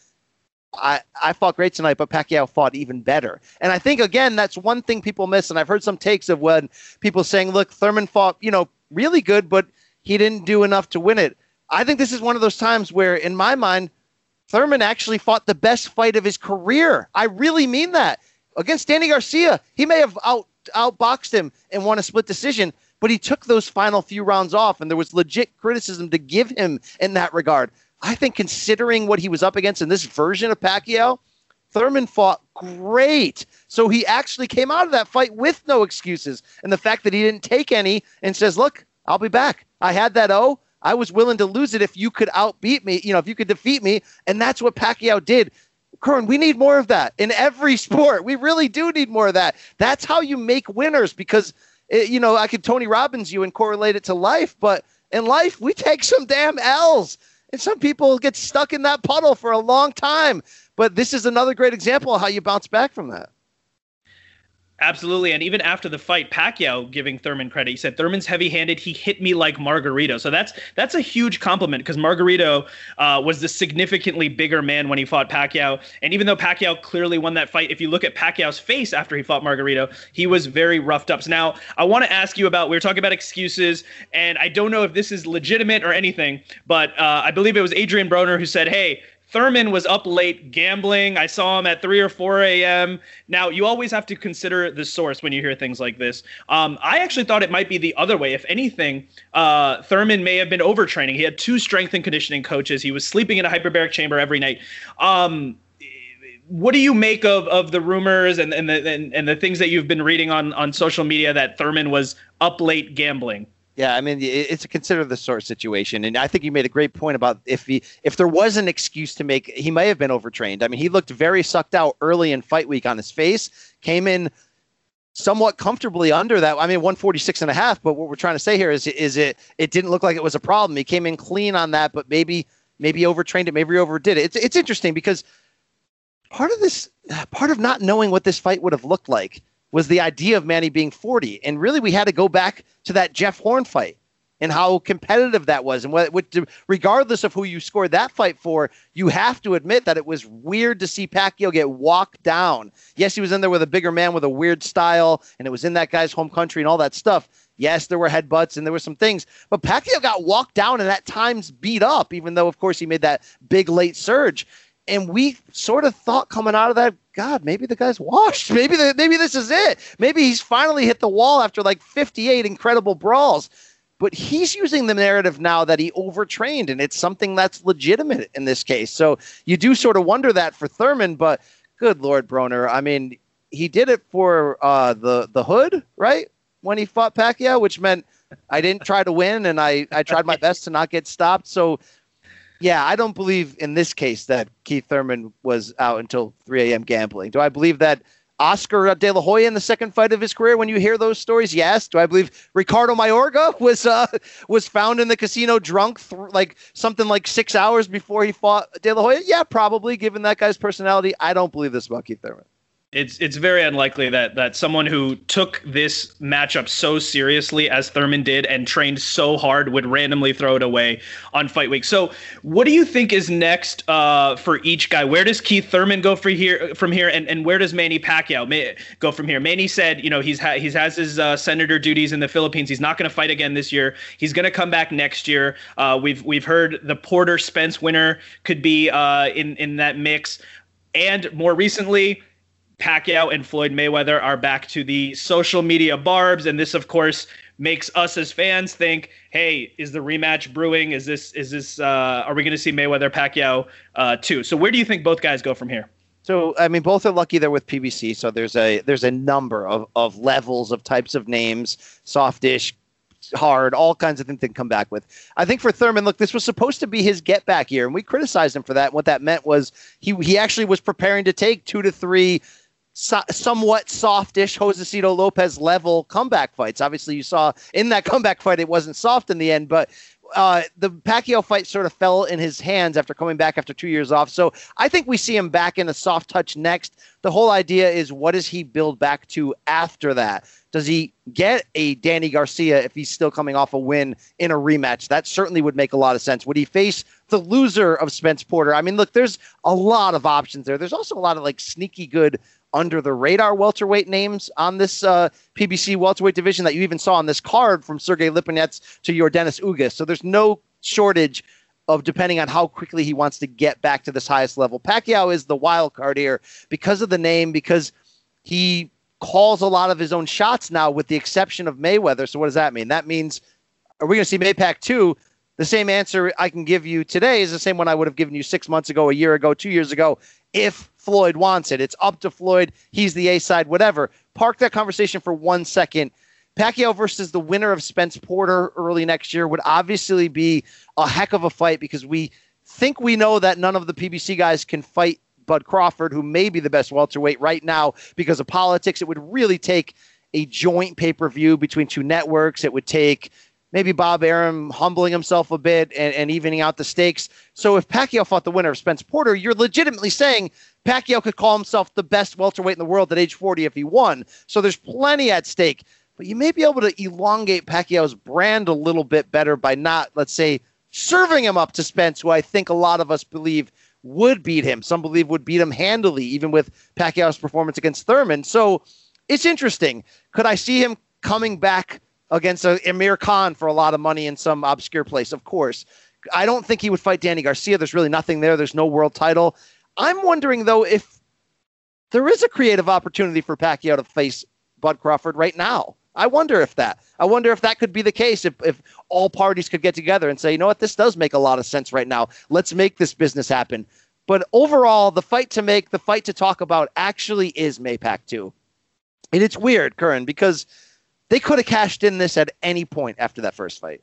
I, I fought great tonight, but Pacquiao fought even better. And I think again, that's one thing people miss. And I've heard some takes of when people saying, look, Thurman fought, you know, really good, but he didn't do enough to win it. I think this is one of those times where, in my mind, Thurman actually fought the best fight of his career. I really mean that. Against Danny Garcia, he may have out outboxed him and won a split decision, but he took those final few rounds off, and there was legit criticism to give him in that regard. I think considering what he was up against in this version of Pacquiao, Thurman fought great. So he actually came out of that fight with no excuses. And the fact that he didn't take any and says, look, I'll be back. I had that O. I was willing to lose it if you could outbeat me, you know, if you could defeat me. And that's what Pacquiao did. Karan, we need more of that in every (laughs) sport. We really do need more of that. That's how you make winners because, it, eh, you know, I could Tony Robbins you and correlate it to life, but in life, we take some damn L's. And some people get stuck in that puddle for a long time. But this is another great example of how you bounce back from that. Absolutely. And even after the fight, Pacquiao giving Thurman credit. He said Thurman's heavy handed. He hit me like Margarito. So that's that's a huge compliment because Margarito uh, was the significantly bigger man when he fought Pacquiao. And even though Pacquiao clearly won that fight, if you look at Pacquiao's face after he fought Margarito, he was very roughed up. So now I want to ask you about we were talking about excuses, and I don't know if this is legitimate or anything, but uh, I believe it was Adrian Broner who said, Hey, Thurman was up late gambling. I saw him at 3 or 4 a.m. Now, you always have to consider the source when you hear things like this. Um, I actually thought it might be the other way. If anything, uh, Thurman may have been overtraining. He had two strength and conditioning coaches. He was sleeping in a hyperbaric chamber every night. Um, what do you make of, of the rumors and, and, the, and, and the things that you've been reading on, on social media that Thurman was up late gambling? Yeah, I mean it's a consider the source situation, and I think you made a great point about if he if there was an excuse to make, he may have been overtrained. I mean, he looked very sucked out early in fight week on his face, came in somewhat comfortably under that. I mean, 146 and a half, but what we're trying to say here is is it it didn't look like it was a problem. He came in clean on that, but maybe maybe overtrained it, maybe overdid it. It's it's interesting because part of this part of not knowing what this fight would have looked like was the idea of Manny being 40. And really, we had to go back to that Jeff Horn fight and how competitive that was. And what, what, regardless of who you scored that fight for, you have to admit that it was weird to see Pacquiao get walked down. Yes, he was in there with a bigger man with a weird style, and it was in that guy's home country and all that stuff. Yes, there were headbutts and there were some things, but Pacquiao got walked down and at times beat up, even though, of course, he made that big late surge and we sort of thought coming out of that, God, maybe the guy's washed. (laughs) Maybe the, maybe this is it. Maybe he's finally hit the wall after like 58 incredible brawls. But he's using the narrative now that he overtrained, and it's something that's legitimate in this case. So you do sort of wonder that for Thurman, but good Lord, Broner. I mean, he did it for uh, the the hood, right? When he fought Pacquiao, which meant I didn't try to win, and I I tried my (laughs) best to not get stopped. So yeah, I don't believe in this case that Keith Thurman was out until 3 a.m. gambling. Do I believe that Oscar De La Hoya in the second fight of his career? When you hear those stories, yes. Do I believe Ricardo Mayorga was uh, was found in the casino drunk, th- like something like six hours before he fought De La Hoya? Yeah, probably. Given that guy's personality, I don't believe this about Keith Thurman it's it's very unlikely that that someone who took this matchup so seriously as Thurman did and trained so hard would randomly throw it away on fight week. So, what do you think is next uh, for each guy? Where does Keith Thurman go from here? From here, and, and where does Manny Pacquiao may, go from here? Manny said, you know, he's ha- he's has his uh, senator duties in the Philippines. He's not going to fight again this year. He's going to come back next year. Uh, we've we've heard the Porter Spence winner could be uh, in in that mix, and more recently Pacquiao and Floyd Mayweather are back to the social media barbs, and this, of course, makes us as fans think, "Hey, is the rematch brewing? Is this is this? Uh, are we going to see Mayweather Pacquiao uh, too?" So, where do you think both guys go from here? So, I mean, both are lucky they're with PBC. So there's a there's a number of of levels of types of names, softish, hard, all kinds of things that come back with. I think for Thurman, look, this was supposed to be his get back year, and we criticized him for that. What that meant was he he actually was preparing to take two to three so, somewhat softish Josesito Lopez level comeback fights. Obviously, you saw in that comeback fight it wasn't soft in the end, but uh, the Pacquiao fight sort of fell in his hands after coming back after two years off. So I think we see him back in a soft touch next. The whole idea is what does he build back to after that? Does he get a Danny Garcia if he's still coming off a win in a rematch? That certainly would make a lot of sense. Would he face the loser of Spence Porter? I mean, look, there's a lot of options there. There's also a lot of like sneaky good under the radar welterweight names on this uh, PBC welterweight division that you even saw on this card from Sergey Lipinets to Yordenis Ugas. So there's no shortage of depending on how quickly he wants to get back to this highest level. Pacquiao is the wild card here because of the name, because he calls a lot of his own shots now, with the exception of Mayweather. So what does that mean? That means are we going to see Maypac two? The same answer I can give you today is the same one I would have given you six months ago, a year ago, two years ago, if Floyd wants it. It's up to Floyd. He's the A side, whatever. Park that conversation for one second. Pacquiao versus the winner of Spence Porter early next year would obviously be a heck of a fight because we think we know that none of the PBC guys can fight Bud Crawford, who may be the best welterweight right now because of politics. It would really take a joint pay per view between two networks. It would take maybe Bob Arum humbling himself a bit and, and evening out the stakes. So if Pacquiao fought the winner of Spence Porter, you're legitimately saying Pacquiao could call himself the best welterweight in the world at age 40 if he won. So there's plenty at stake. But you may be able to elongate Pacquiao's brand a little bit better by not, let's say, serving him up to Spence, who I think a lot of us believe would beat him. Some believe would beat him handily, even with Pacquiao's performance against Thurman. So it's interesting. Could I see him coming back against a, Amir Khan for a lot of money in some obscure place? Of course. I don't think he would fight Danny Garcia. There's really nothing there. There's no world title. I'm wondering though if there is a creative opportunity for Pacquiao to face Bud Crawford right now. I wonder if that. I wonder if that could be the case if, if all parties could get together and say, you know what, this does make a lot of sense right now. Let's make this business happen. But overall, the fight to make, the fight to talk about actually is Maypac 2. And it's weird, Karan, because they could have cashed in this at any point after that first fight.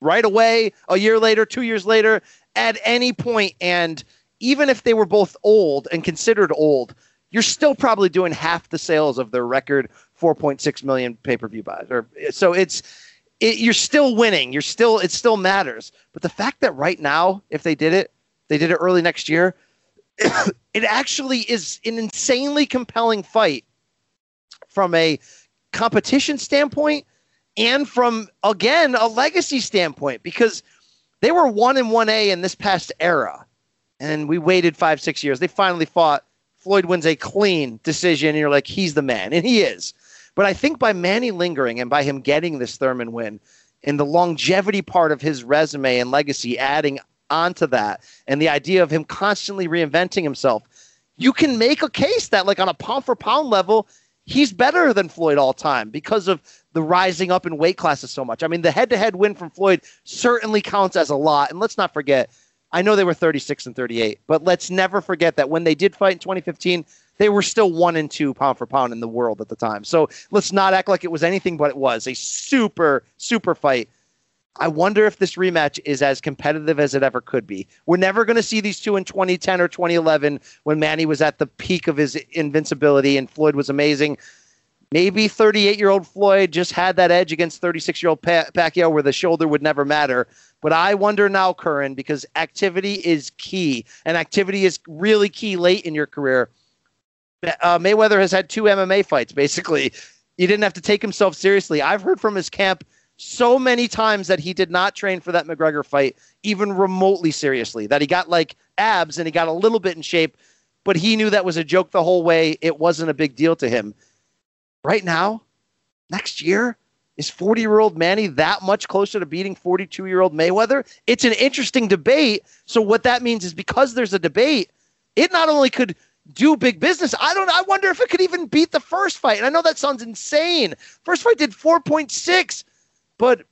Right away, a year later, two years later, at any point, and even if they were both old and considered old, you're still probably doing half the sales of their record 4.6 million pay-per-view buys. Or so it's it, you're still winning. You're still it still matters. But the fact that right now, if they did it, they did it early next year, (coughs) it actually is an insanely compelling fight from a competition standpoint and from again a legacy standpoint because they were one in one A in this past era, and we waited five six years. They finally fought. Floyd wins a clean decision, and you're like, he's the man, and he is. But I think by Manny lingering and by him getting this Thurman win, and the longevity part of his resume and legacy adding onto that, and the idea of him constantly reinventing himself, you can make a case that, like on a pound for pound level, he's better than Floyd all time because of the rising up in weight classes so much. I mean, the head to head win from Floyd certainly counts as a lot. And let's not forget, I know they were 36 and 38, but let's never forget that when they did fight in 2015, they were still one and two pound for pound in the world at the time. So let's not act like it was anything but it was a super, super fight. I wonder if this rematch is as competitive as it ever could be. We're never going to see these two in 2010 or 2011 when Manny was at the peak of his invincibility and Floyd was amazing. Maybe 38 year old Floyd just had that edge against 36 year old Pacquiao where the shoulder would never matter. But I wonder now, Karan, because activity is key and activity is really key late in your career. Uh, Mayweather has had two MMA fights, basically. He didn't have to take himself seriously. I've heard from his camp so many times that he did not train for that McGregor fight even remotely seriously. That he got like abs and he got a little bit in shape, but he knew that was a joke the whole way. It wasn't a big deal to him. Right now, next year, is 40 year old Manny that much closer to beating 42 year old Mayweather? It's an interesting debate. So, what that means is because there's a debate, it not only could do big business. I don't I wonder if it could even beat the first fight. And I know that sounds insane. First fight did 4.6. But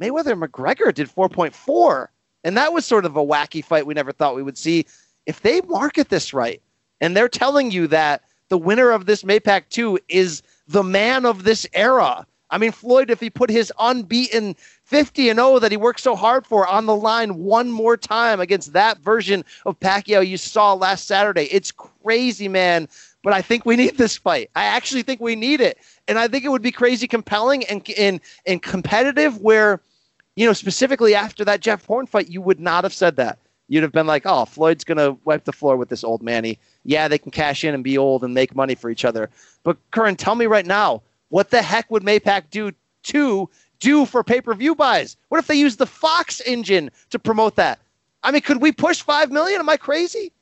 Mayweather McGregor did 4.4. And that was sort of a wacky fight we never thought we would see. If they market this right, and they're telling you that the winner of this Maypac 2 is the man of this era. I mean, Floyd, if he put his unbeaten 50 and 0 that he worked so hard for on the line one more time against that version of Pacquiao you saw last Saturday, it's crazy, man. But I think we need this fight. I actually think we need it and I think it would be crazy compelling and and and competitive. Where, you know, specifically after that Jeff Horn fight, you would not have said that. You'd have been like, "Oh, Floyd's gonna wipe the floor with this old Manny." Yeah, they can cash in and be old and make money for each other. But Karan, tell me right now, what the heck would Maypac do to do for pay per view buys? What if they use the Fox engine to promote that? I mean, could we push five million? Am I crazy?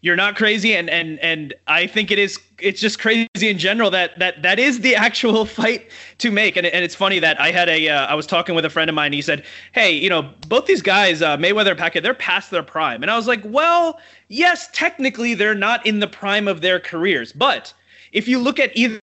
You're not crazy and and and I think it is it's just crazy in general that that that is the (laughs) actual fight to make and, and it's funny that I had a uh, I was talking with a friend of mine and he said hey you know both these guys uh, Mayweather and Pacquiao they're past their prime and I was like well yes technically they're not in the prime of their careers but if you look at either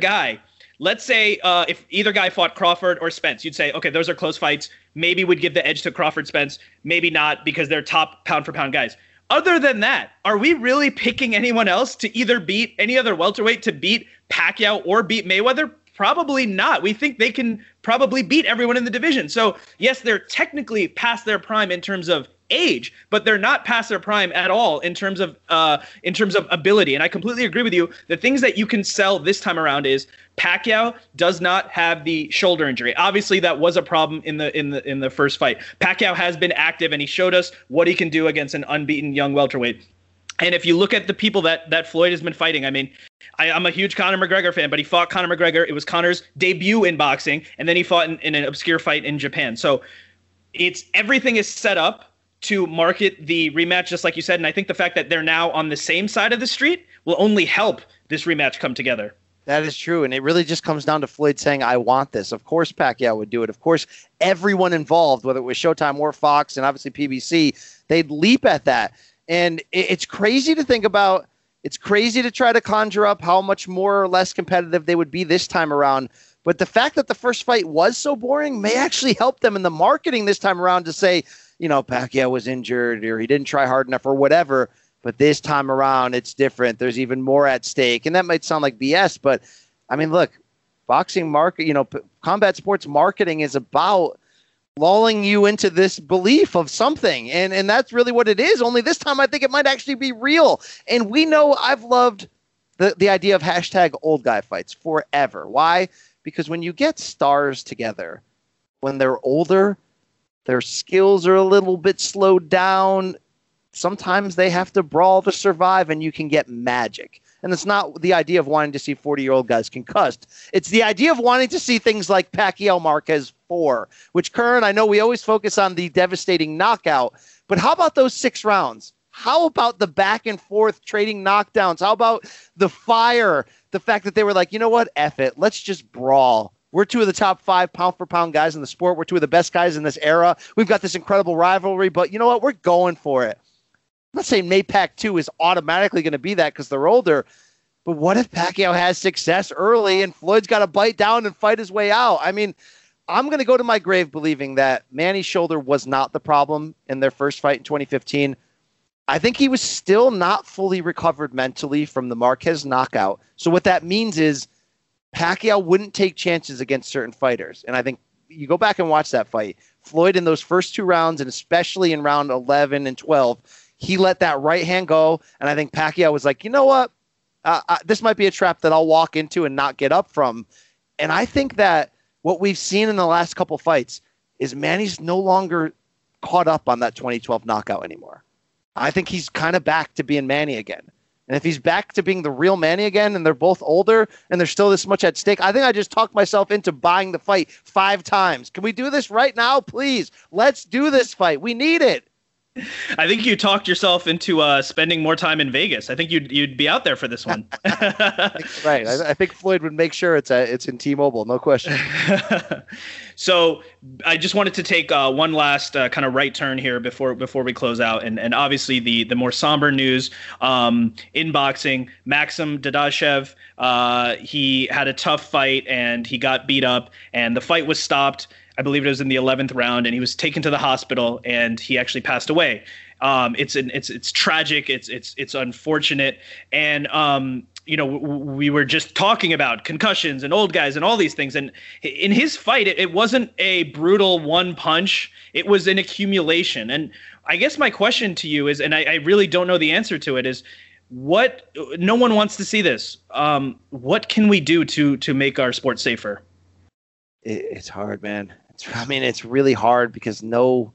guy let's say uh, if either guy fought Crawford or Spence, you'd say, okay, those are close fights. Maybe would give the edge to Crawford Spence, maybe not because they're top pound for pound guys. Other than that, are we really picking anyone else to either beat any other welterweight to beat Pacquiao or beat Mayweather? Probably not. We think they can probably beat everyone in the division. So, yes, they're technically past their prime in terms of age, but they're not past their prime at all in terms of uh, in terms of ability. And I completely agree with you. The things that you can sell this time around is Pacquiao does not have the shoulder injury. Obviously, that was a problem in the in the in the first fight. Pacquiao has been active, and he showed us what he can do against an unbeaten young welterweight. And if you look at the people that that Floyd has been fighting, I mean, I, am a huge Conor McGregor fan, but he fought Conor McGregor. It was Conor's debut in boxing, and then he fought in, in an obscure fight in Japan. So it's everything is set up to market the rematch, just like you said. And I think the fact that they're now on the same side of the street will only help this rematch come together. That is true. And it really just comes down to Floyd saying, I want this. Of course, Pacquiao would do it. Of course, everyone involved, whether it was Showtime or Fox and obviously PBC, they'd leap at that. And it's crazy to think about. It's crazy to try to conjure up how much more or less competitive they would be this time around. But the fact that the first fight was so boring may actually help them in the marketing this time around to say, you know, Pacquiao was injured or he didn't try hard enough or whatever. But this time around, it's different. There's even more at stake. And that might sound like BS, but I mean, look, boxing market, you know, p- combat sports marketing is about lulling you into this belief of something. And, and that's really what it is. Only this time, I think it might actually be real. And we know I've loved the, the idea of hashtag old guy fights forever. Why? Because when you get stars together, when they're older, their skills are a little bit slowed down. Sometimes they have to brawl to survive, and you can get magic. And it's not the idea of wanting to see 40 year old guys concussed. It's the idea of wanting to see things like Pacquiao Marquez 4, which, Karan, I know we always focus on the devastating knockout, but how about those six rounds? How about the back and forth trading knockdowns? How about the fire? The fact that they were like, you know what? F it. Let's just brawl. We're two of the top five pound for pound guys in the sport. We're two of the best guys in this era. We've got this incredible rivalry, but you know what? We're going for it. I'm not saying Maypac 2 is automatically going to be that because they're older, but what if Pacquiao has success early and Floyd's got to bite down and fight his way out? I mean, I'm going to go to my grave believing that Manny's shoulder was not the problem in their first fight in 2015. I think he was still not fully recovered mentally from the Marquez knockout. So what that means is Pacquiao wouldn't take chances against certain fighters. And I think you go back and watch that fight. Floyd in those first two rounds, and especially in round 11 and 12, he let that right hand go. And I think Pacquiao was like, you know what? Uh, uh, this might be a trap that I'll walk into and not get up from. And I think that what we've seen in the last couple fights is Manny's no longer caught up on that 2012 knockout anymore. I think he's kind of back to being Manny again. And if he's back to being the real Manny again, and they're both older, and there's still this much at stake, I think I just talked myself into buying the fight five times. Can we do this right now, please? Let's do this fight. We need it. (laughs) I think you talked yourself into uh, spending more time in Vegas. I think you'd you'd be out there for this one. (laughs) right. I, I, think Floyd would make sure it's a, uh, it's in T-Mobile, no question. (laughs) so I just wanted to take uh, one last uh, kind of right turn here before before we close out, and and obviously the the more somber news um, in boxing. Maxim Dadashev, uh, he had a tough fight and he got beat up, and the fight was stopped I believe it was in the 11th round, and he was taken to the hospital, and he actually passed away. Um, it's an, it's it's tragic. It's it's it's unfortunate, and um, you know w- we were just talking about concussions and old guys and all these things. And in his fight, it, it wasn't a brutal one punch. It was an accumulation. And I guess my question to you is, and I, I really don't know the answer to it, is what no one wants to see this. Um, what can we do to to make our sport safer? it's hard, man. (laughs) I mean, it's really hard because no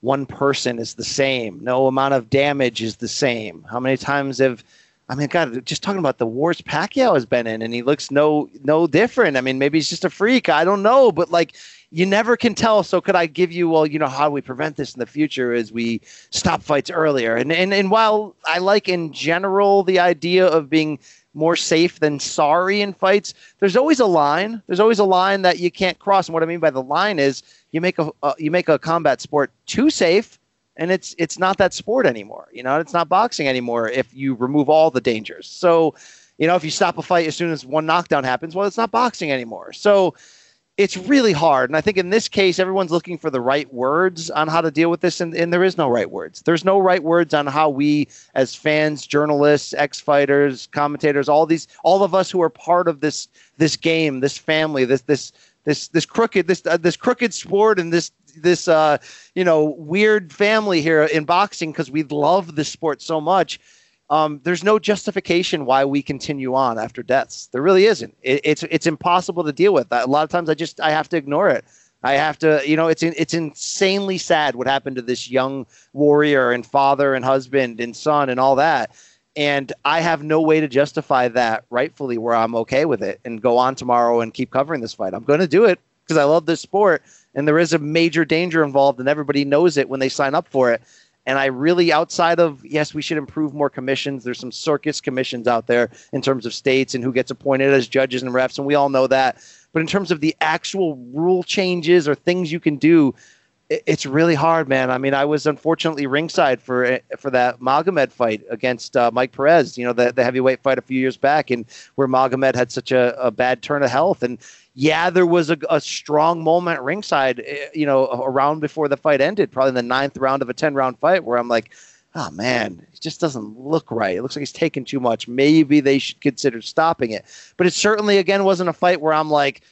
one person is the same. No amount of damage is the same. How many times have I mean, God, just talking about the wars Pacquiao has been in, and he looks no no different. I mean, maybe he's just a freak. I don't know, but like you never can tell. So could I give you, well, you know, how do we prevent this in the future Is we stop fights earlier? And and and while I like in general the idea of being more safe than sorry in fights. There's always a line. There's always a line that you can't cross. And what I mean by the line is you make a uh, you make a combat sport too safe, and it's it's not that sport anymore. You know, it's not boxing anymore if you remove all the dangers. So, you know, if you stop a fight as soon as one knockdown happens, well, it's not boxing anymore. So it's really hard. And I think in this case, everyone's looking for the right words on how to deal with this, and, and there is no right words. There's no right words on how we, as fans, journalists, ex fighters, commentators, all these, all of us who are part of this this game, this family, this this this this crooked this uh, this crooked sport, and this this uh, you know weird family here in boxing because we love this sport so much. Um, there's no justification why we continue on after deaths. There really isn't. It, it's it's impossible to deal with. A lot of times, I just I have to ignore it. I have to, you know, it's it's insanely sad what happened to this young warrior and father and husband and son and all that. And I have no way to justify that rightfully where I'm okay with it and go on tomorrow and keep covering this fight. I'm going to do it because I love this sport and there is a major danger involved and everybody knows it when they sign up for it. And I really, outside of, yes, we should improve more commissions. There's some circus commissions out there in terms of states and who gets appointed as judges and refs, and we all know that. But in terms of the actual rule changes or things you can do, it's really hard, man. I mean, I was unfortunately ringside for for that Magomed fight against uh, Mike Perez. You know, the, the heavyweight fight a few years back, and where Magomed had such a, a bad turn of health. And yeah, there was a, a strong moment ringside. Eh, you know, around before the fight ended, probably in the ninth round of a ten round fight, where I'm like, oh man, it just doesn't look right. It looks like he's taking too much. Maybe they should consider stopping it. But it certainly, again, wasn't a fight where I'm like,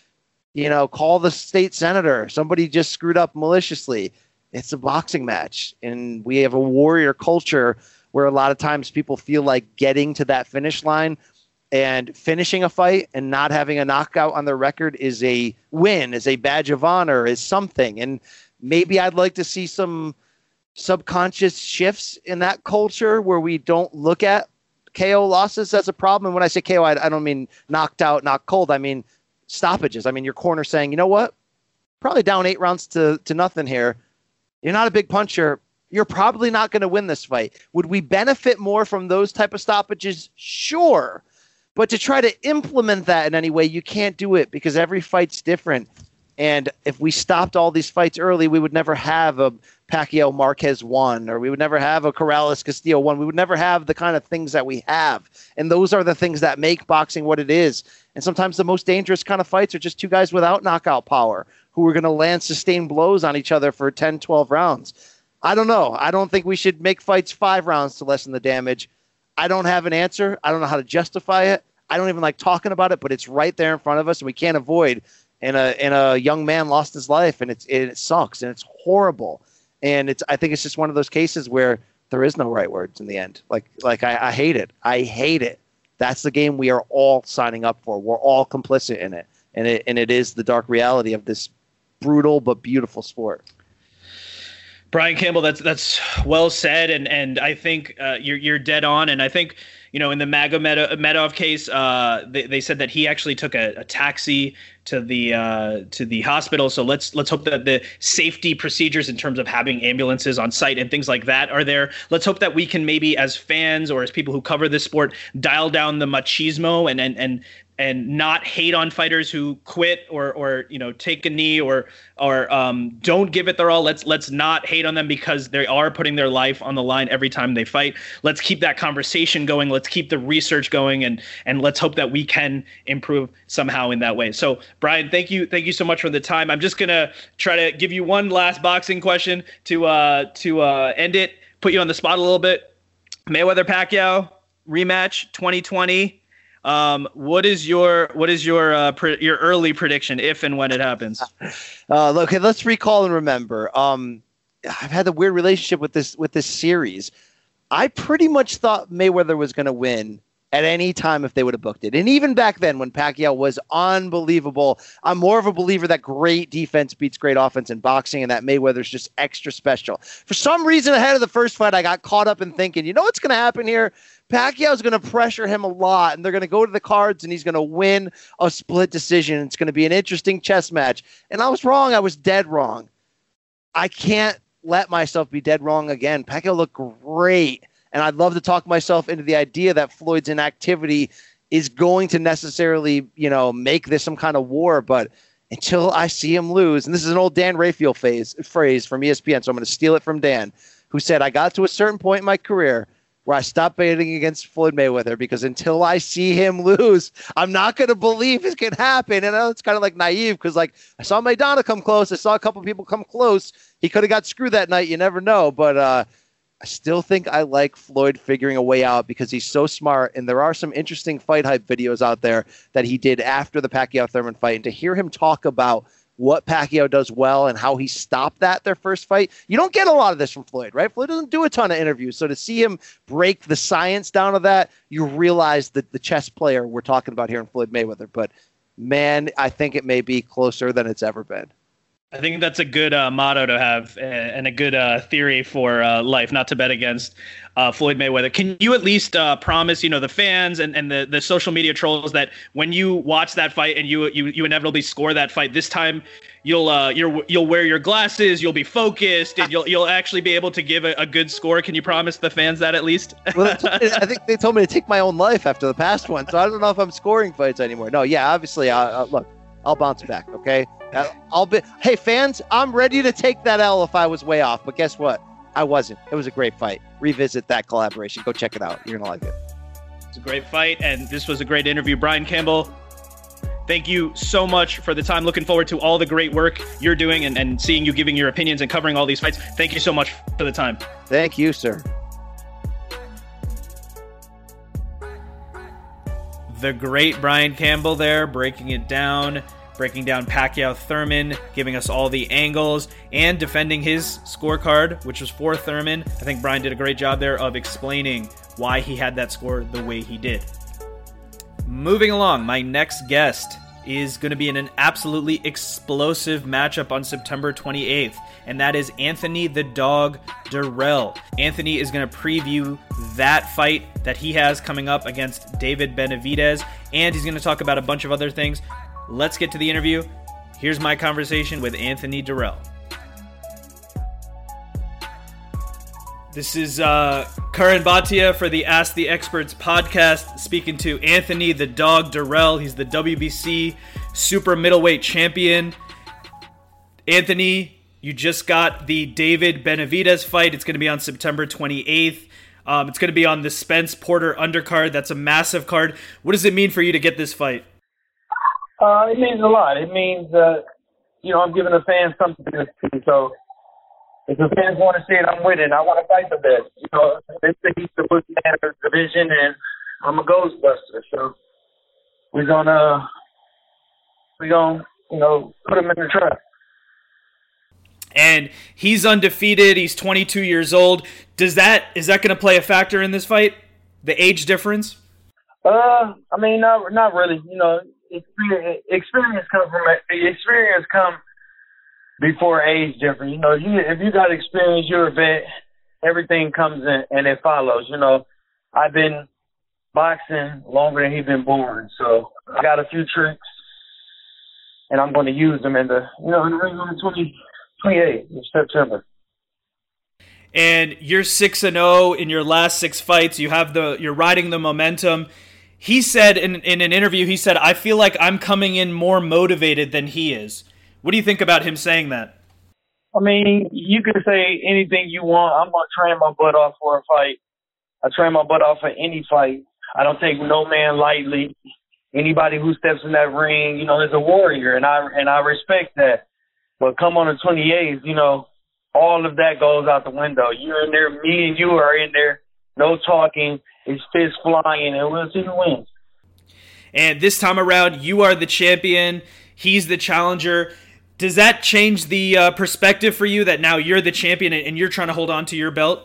you know, call the state senator. Somebody just screwed up maliciously. It's a boxing match, and we have a warrior culture where a lot of times people feel like getting to that finish line and finishing a fight and not having a knockout on their record is a win, is a badge of honor, is something. And maybe I'd like to see some subconscious shifts in that culture where we don't look at KO losses as a problem. And when I say KO, I, I don't mean knocked out, knocked cold. I mean stoppages. I mean, your corner saying, you know what, probably down eight rounds to, to nothing here. You're not a big puncher. You're probably not going to win this fight. Would we benefit more from those type of stoppages? Sure. But to try to implement that in any way, you can't do it because every fight's different. And if we stopped all these fights early, we would never have a Pacquiao Marquez one, or we would never have a Corrales Castillo one. We would never have the kind of things that we have. And those are the things that make boxing what it is. And sometimes the most dangerous kind of fights are just two guys without knockout power who are going to land sustained blows on each other for 10, 12 rounds. I don't know. I don't think we should make fights five rounds to lessen the damage. I don't have an answer. I don't know how to justify it. I don't even like talking about it, but it's right there in front of us, and we can't avoid and a and a young man lost his life, and it's it, sucks and it's horrible, and it's I think it's just one of those cases where there is no right words in the end. Like like I, I hate it. I hate it. That's the game we are all signing up for. We're all complicit in it, and it and it is the dark reality of this brutal but beautiful sport. Brian Campbell, that's that's well said, and and I think uh, you're you're dead on, and I think you know, in the Magomedov case, uh, they, they said that he actually took a, a taxi to the uh, to the hospital. So let's let's hope that the safety procedures in terms of having ambulances on site and things like that are there. Let's hope that we can maybe, as fans or as people who cover this sport, dial down the machismo and and and and not hate on fighters who quit or or you know take a knee or or um, don't give it their all. Let's let's not hate on them because they are putting their life on the line every time they fight. Let's keep that conversation going. Let's keep the research going, and and let's hope that we can improve somehow in that way. So Brian, thank you thank you so much for the time. I'm just gonna try to give you one last boxing question to uh, to uh, end it. Put you on the spot a little bit. Mayweather Pacquiao rematch 2020 um, what is your what is your uh, pre- your early prediction if and when it happens? (laughs) Uh, okay, let's recall and remember. Um, I've had a weird relationship with this with this series. I pretty much thought Mayweather was going to win at any time if they would have booked it. And even back then, when Pacquiao was unbelievable, I'm more of a believer that great defense beats great offense in boxing, and that Mayweather's just extra special. For some reason, ahead of the first fight, I got caught up in thinking, you know what's going to happen here? Pacquiao's going to pressure him a lot, and they're going to go to the cards, and he's going to win a split decision. It's going to be an interesting chess match. And I was wrong. I was dead wrong. I can't let myself be dead wrong again. Pacquiao looked great and I'd love to talk myself into the idea that Floyd's inactivity is going to necessarily, you know, make this some kind of war. But until I see him lose, and this is an old Dan Rafael phase, phrase from ESPN, so I'm going to steal it from Dan, who said, I got to a certain point in my career where I stopped betting against Floyd Mayweather because until I see him lose, I'm not going to believe it can happen. And it's kind of like naive because, like, I saw Maidana come close. I saw a couple people come close. He could have got screwed that night. You never know. But, uh, I still think I like Floyd figuring a way out because he's so smart. And there are some interesting fight hype videos out there that he did after the Pacquiao Thurman fight. And to hear him talk about what Pacquiao does well and how he stopped that their first fight. You don't get a lot of this from Floyd, right? Floyd doesn't do a ton of interviews. So to see him break the science down of that, you realize that the chess player we're talking about here in Floyd Mayweather. But man, I think it may be closer than it's ever been. I think that's a good uh, motto to have and a good uh, theory for uh, life, not to bet against uh, Floyd Mayweather. Can you at least uh, promise, you know, the fans and, and the, the social media trolls that when you watch that fight and you you, you inevitably score that fight this time, you'll uh, you'll you'll wear your glasses, you'll be focused, and you'll you'll actually be able to give a, a good score. Can you promise the fans that at least? (laughs) well, I think they told me to take my own life after the past one, so I don't know if I'm scoring fights anymore. No, yeah, obviously, look, I'll bounce back. Okay. I'll be. Hey, fans, I'm ready to take that L if I was way off. But guess what? I wasn't. It was a great fight. Revisit that collaboration. Go check it out. You're gonna like it. It's a great fight, and this was a great interview, Brian Campbell. Thank you so much for the time. Looking forward to all the great work you're doing and, and seeing you giving your opinions and covering all these fights. Thank you so much for the time. Thank you, sir. The great Brian Campbell there, breaking it down breaking down Pacquiao Thurman, giving us all the angles, and defending his scorecard, which was for Thurman. I think Brian did a great job there of explaining why he had that score the way he did. Moving along, my next guest is going to be in an absolutely explosive matchup on September 28th, and that is Anthony the Dog Dirrell. Anthony is going to preview that fight that he has coming up against David Benavidez, and he's going to talk about a bunch of other things. Let's get to the interview. Here's my conversation with Anthony Dirrell. This is uh, Karan Bhatia for the Ask the Experts podcast, speaking to Anthony the Dog Dirrell. He's the WBC super middleweight champion. Anthony, you just got the David Benavidez fight. It's going to be on September 28th. Um, it's going to be on the Spence Porter undercard. That's a massive card. What does it mean for you to get this fight? Uh, it means a lot. It means, uh, you know, I'm giving the fans something to see. So if the fans want to see it, I'm with it. I want to fight the best. You know, this is the Pussy Man division, and I'm a Ghostbuster. So we're gonna, we're gonna, you know, put him in the truck. And he's undefeated. He's 22 years old. Does that is that going to play a factor in this fight? The age difference? Uh, I mean, not not really. You know, experience, experience come from experience come before age difference. You know, you if you got experience, you're a vet. Everything comes in and it follows. You know, I've been boxing longer than he's been born, so I got a few tricks, and I'm going to use them in the you know in the ring on the 20, 28th of September. And you're six and zero oh in your last six fights. You have the you're riding the momentum he said in, in an interview, he said, I feel like I'm coming in more motivated than he is. What do you think about him saying that? I mean, you can say anything you want. I'm going to train my butt off for a fight. I train my butt off for any fight. I don't take no man lightly. Anybody who steps in that ring, you know, is a warrior, and I and I respect that. But come on the 28th, you know, all of that goes out the window. You're in there, me and you are in there, no talking his fist flying, and we'll see who wins. And this time around, you are the champion. He's the challenger. Does that change the uh, perspective for you that now you're the champion and you're trying to hold on to your belt?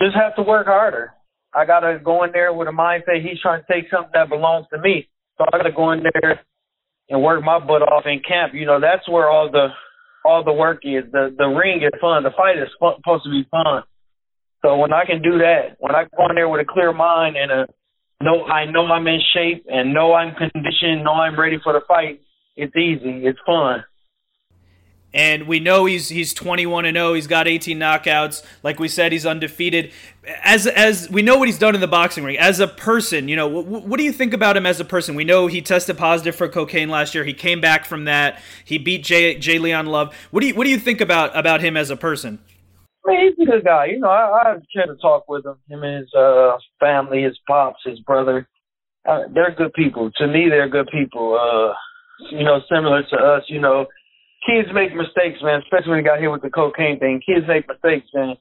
Just have to work harder. I gotta go in there with a mindset he's trying to take something that belongs to me. So I gotta go in there and work my butt off in camp. You know, that's where all the all the work is. The the ring is fun. The fight is fun, supposed to be fun. So when I can do that, when I go in there with a clear mind and a know I know I'm in shape and know I'm conditioned, know I'm ready for the fight, it's easy. It's fun. And we know he's he's 21 and 0. He's got 18 knockouts. Like we said, he's undefeated. As as we know what he's done in the boxing ring. As a person, you know, what, what do you think about him as a person? We know he tested positive for cocaine last year. He came back from that. He beat Jay J'Leon Love. What do you what do you think about about him as a person? I mean, he's a good guy. You know, I, I had a to talk with him. Him and his uh, family, his pops, his brother. Uh, they're good people. To me, they're good people. Uh, you know, similar to us. You know, kids make mistakes, man. Especially when they got hit with the cocaine thing. Kids make mistakes, man.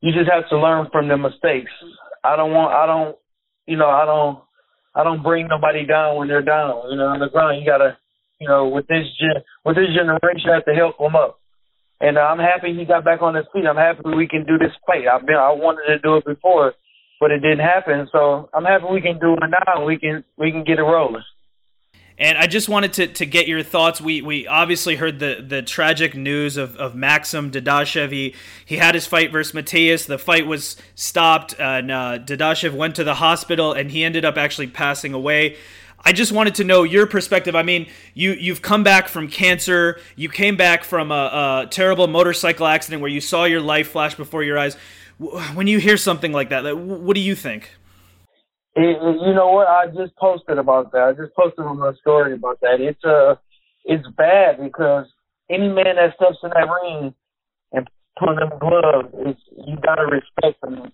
You just have to learn from the mistakes. I don't want. I don't. You know, I don't. I don't bring nobody down when they're down. You know, on the ground, you gotta you know, with this gen, with this generation, have to help him up. And uh, I'm happy he got back on his feet. I'm happy we can do this fight. I've been, I wanted to do it before, but it didn't happen. So I'm happy we can do it now. We can, we can get it rolling. And I just wanted to, to get your thoughts. We we obviously heard the, the tragic news of, of Maxim Dadashev. He, he had his fight versus Matias. The fight was stopped, and uh, Dadashev went to the hospital, and he ended up actually passing away. I just wanted to know your perspective. I mean, you you've come back from cancer. You came back from a, a terrible motorcycle accident where you saw your life flash before your eyes. When you hear something like that, what do you think? It, you know what? I just posted about that. I just posted on my story about that. It's uh, it's bad because any man that steps in that ring and put them gloves, you gotta respect them.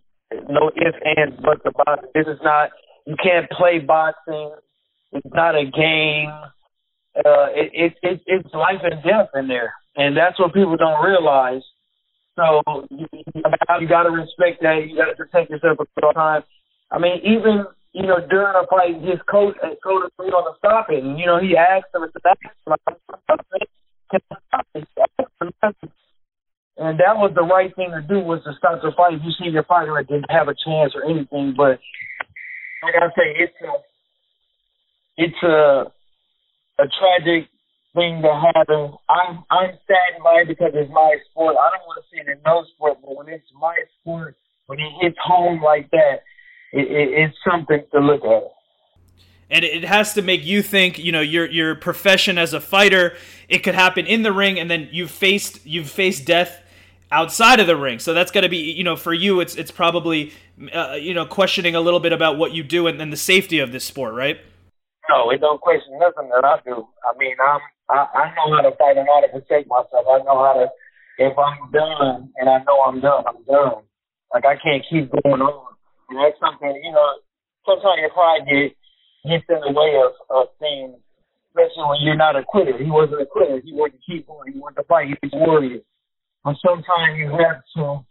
No ifs, ands, buts about it. This is not. You can't play boxing. It's not a game. Uh, it, it, it it's life and death in there, and that's what people don't realize. So you, you got to respect that. You got to protect yourself at all times. I mean, even you know during a fight, his coach told him know to stop it, you know he asked him to stop and that was the right thing to do was to stop the fight. You see your fighter didn't have a chance or anything, but like I say, it's a it's a a tragic thing to happen. I'm I'm saddened by it because it's my sport. I don't want to see it in no sport, but when it's my sport, when it hits home like that, it, it, it's something to look at. And it has to make you think, you know, your your profession as a fighter. It could happen in the ring, and then you've faced you've faced death outside of the ring. So that's got to be, you know, for you, it's it's probably, uh, you know, questioning a little bit about what you do and, and the safety of this sport, right? No, it don't question nothing that I do. I mean, I'm I, I know how to fight and how to protect myself. I know how to. If I'm done and I know I'm done, I'm done. Like I can't keep going on. And that's something you know. Sometimes your pride get gets in the way of of things, especially when you're not a quitter. He wasn't a quitter. He wanted to keep going. He wanted to fight. He was a warrior. But sometimes you have to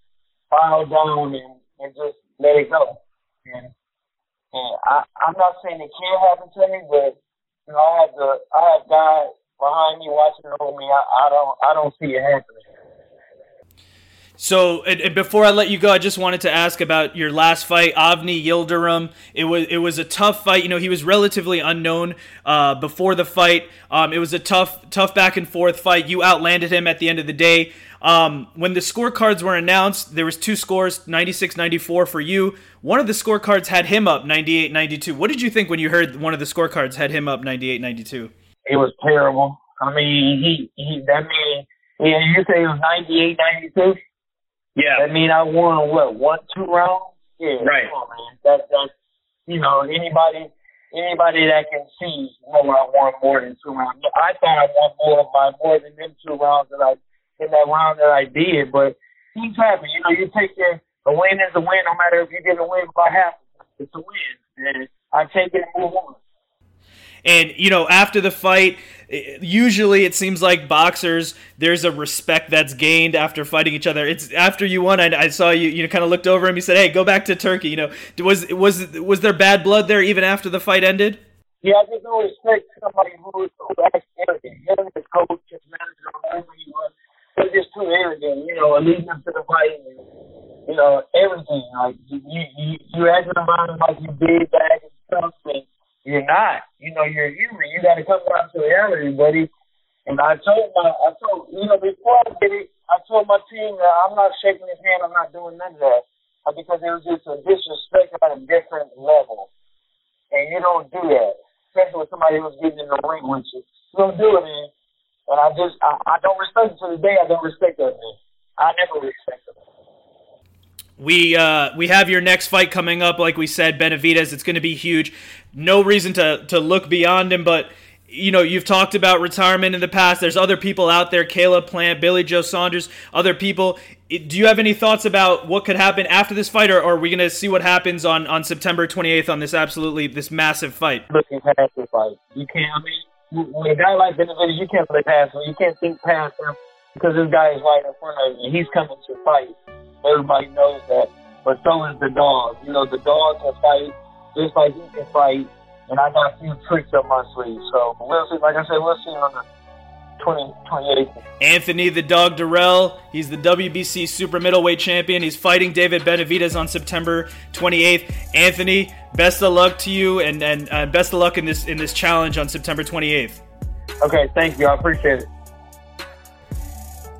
bow down and and just let it go. And I, I'm not saying it can't happen to me, but you know, I have the I have God behind me watching over me. I, I don't I don't see it happening. So, and, and, before I let you go, I just wanted to ask about your last fight, Avni Yildirim. It was it was a tough fight. You know, he was relatively unknown uh, before the fight. Um, it was a tough tough back and forth fight. You outlanded him at the end of the day. Um, when the scorecards were announced, there was two scores, 96-94 for you. One of the scorecards had him up 98-92. What did you think when you heard one of the scorecards had him up 98-92? It was terrible. I mean, he he that mean yeah, you say it was 98-92? Yeah. That mean I won what, one, two rounds? Yeah. Right. On, man. That that's you know, anybody anybody that can see know I won more than two rounds. I thought I won more by more than them two rounds that I in that round that I did. But things happen. You know, you take your a win is a win, no matter if you get a win by half. It's a win, and I take it and move on. And you know, after the fight, eh, usually it seems like boxers there's a respect that's gained after fighting each other. It's after you won. I, I saw you. You know, kind of looked over him. You said, "Hey, go back to Turkey." You know, was was was there bad blood there even after the fight ended? Yeah, I just don't somebody who is who acts arrogant. Him, his coach, his manager, whoever he was they're just too arrogant, you know, leading up to the fight and, you know, everything. Like, you, you, you acting about it like you big bag and stuff, and you're not. You know, you're human. You got to come down to reality, buddy. And I told my, I told, you know, before I did it, I told my team that I'm not shaking his hand. I'm not doing none of that. Uh, because it was just a disrespect at a different level. And you don't do that. Especially with somebody who's getting in the ring with you. You don't do it, man. And I just, I, I don't respect him to the day. I don't respect that man. I never respect him. We uh, we have your next fight coming up, like we said, Benavidez. It's going to be huge. No reason to to look beyond him, but you know you've talked about retirement in the past. There's other people out there, Caleb Plant, Billy Joe Saunders, other people. Do you have any thoughts about what could happen after this fight, or, are we going to see what happens on, on September 28th on this absolutely this massive fight? Looking past the fight, you can't. I mean, with a guy like Benavidez, you can't play past him. You can't think past him because this guy is right in front of you. He's coming to fight. Everybody knows that. But so is the dog. You know, the dog can fight just like he can fight. and I got a few tricks up my sleeve. So we'll see. Like I said, we'll see on the 20, 28th. Anthony the Dog Dirrell, he's the WBC super middleweight champion. He's fighting David Benavidez on September 28th. Anthony, best of luck to you, and and uh, best of luck in this in this challenge on September 28th. Okay, thank you. I appreciate it.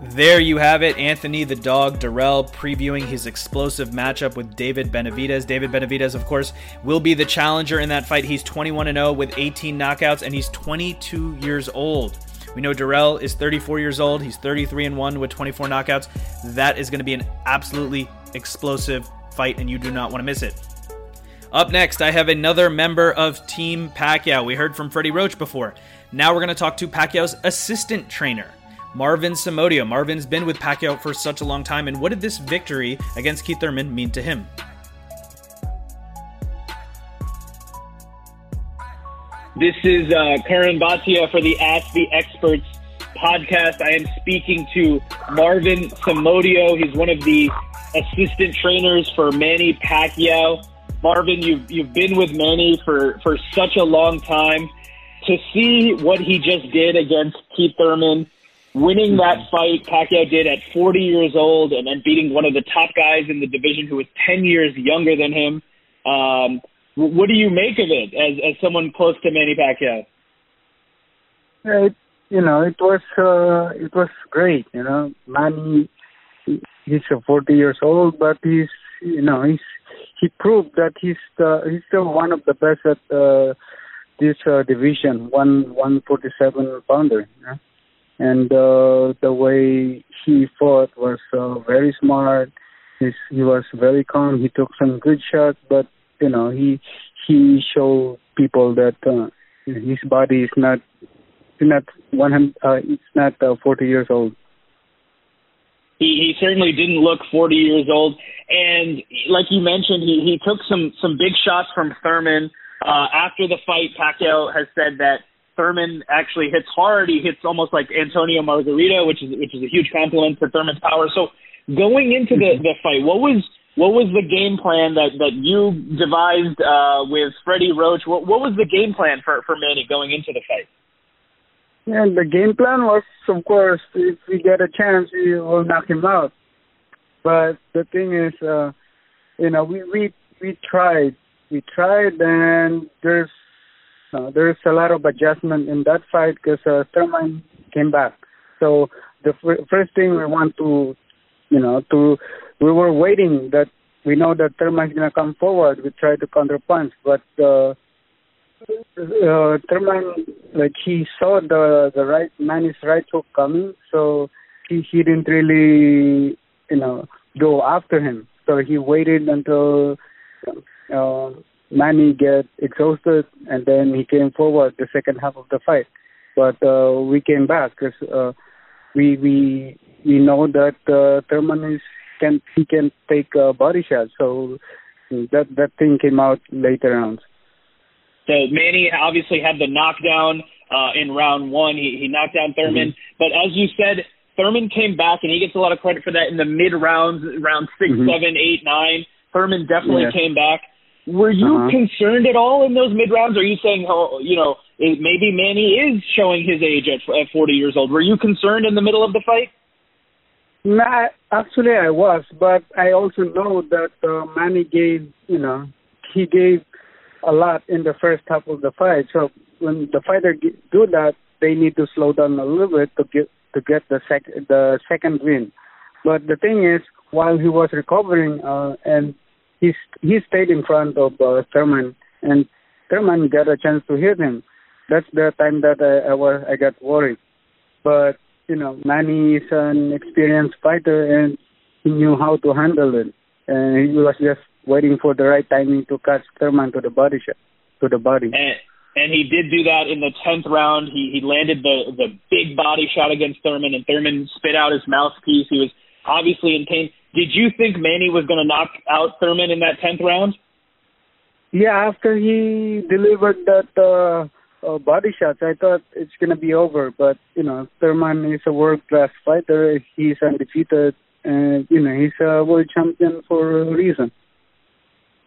There you have it. Anthony the Dog Dirrell previewing his explosive matchup with David Benavidez. David Benavidez, of course, will be the challenger in that fight. He's 21 0 with 18 knockouts, and he's 22 years old. We know Dirrell is 34 years old. He's 33 and 1 with 24 knockouts. That is going to be an absolutely explosive fight, and you do not want to miss it. Up next, I have another member of Team Pacquiao. We heard from Freddie Roach before. Now we're going to talk to Pacquiao's assistant trainer. Marvin Somodio. Marvin's been with Pacquiao for such a long time, and what did this victory against Keith Thurman mean to him? This is uh, Karan for the Ask the Experts podcast. I am speaking to Marvin Somodio. He's one of the assistant trainers for Manny Pacquiao. Marvin, you've, you've been with Manny for, for such a long time. To see what he just did against Keith Thurman, winning that fight Pacquiao did at 40 years old and then beating one of the top guys in the division who was 10 years younger than him. Um, what do you make of it as, as someone close to Manny Pacquiao? It, you know, it was uh, it was great. You know, Manny, he's 40 years old, but he's you know he's he proved that he's uh, he's still one of the best at uh, this uh, division, one 147 pounder. You know? And uh, the way he fought was uh, very smart. He's, he was very calm. He took some good shots, but you know he he showed people that uh, his body is not not one hundred. Uh, it's not uh, forty years old. He, he certainly didn't look 40 years old, and like you mentioned, he he took some some big shots from Thurman. Uh, after the fight, Pacquiao has said that Thurman actually hits hard. He hits almost like Antonio Margarito, which is which is a huge compliment to Thurman's power. So going into the the fight, what was what was the game plan that that you devised uh, with Freddie Roach? What what was the game plan for for Manny going into the fight? Yeah, the game plan was, of course, if we get a chance, we will knock him out. But the thing is, uh, you know, we we we tried, we tried, and there's uh, there's a lot of adjustment in that fight because uh, Thurman came back. So the f- first thing we want to, you know, to we were waiting that we know that Thurman's gonna come forward. We try to counterpunch, but uh, uh, Thurman like he saw the the right Manny's right hook coming, so he he didn't really you know go after him. So he waited until. Uh, Manny get exhausted, and then he came forward the second half of the fight. But uh, we came back because uh, we we we know that uh, Thurman is can he can take a body shot. So that that thing came out later rounds. So Manny obviously had the knockdown uh, in round one. He he knocked down Thurman, mm-hmm. but as you said, Thurman came back, and he gets a lot of credit for that in the mid rounds, round 6 mm-hmm. seven, eight, nine. Thurman definitely yeah. came back. Were you uh-huh. concerned at all in those mid rounds? Are you saying, oh, you know, maybe Manny is showing his age at, at 40 years old? Were you concerned in the middle of the fight? Nah, actually, I was, but I also know that uh, Manny gave, you know, he gave a lot in the first half of the fight. So when the fighter do that, they need to slow down a little bit to get to get the sec the second win. But the thing is, while he was recovering uh, and he he stayed in front of uh, Thurman, and Thurman got a chance to hit him. That's the time that I I, was, I got worried. But you know, Manny is an experienced fighter, and he knew how to handle it. And he was just waiting for the right timing to catch Thurman to the body shot, to the body. And, and he did do that in the tenth round. He he landed the the big body shot against Thurman, and Thurman spit out his mouthpiece. He was obviously in pain. Did you think Manny was going to knock out Thurman in that tenth round? Yeah, after he delivered that uh, uh, body shots, I thought it's going to be over. But you know, Thurman is a world class fighter. He's undefeated, and you know he's a world champion for a reason.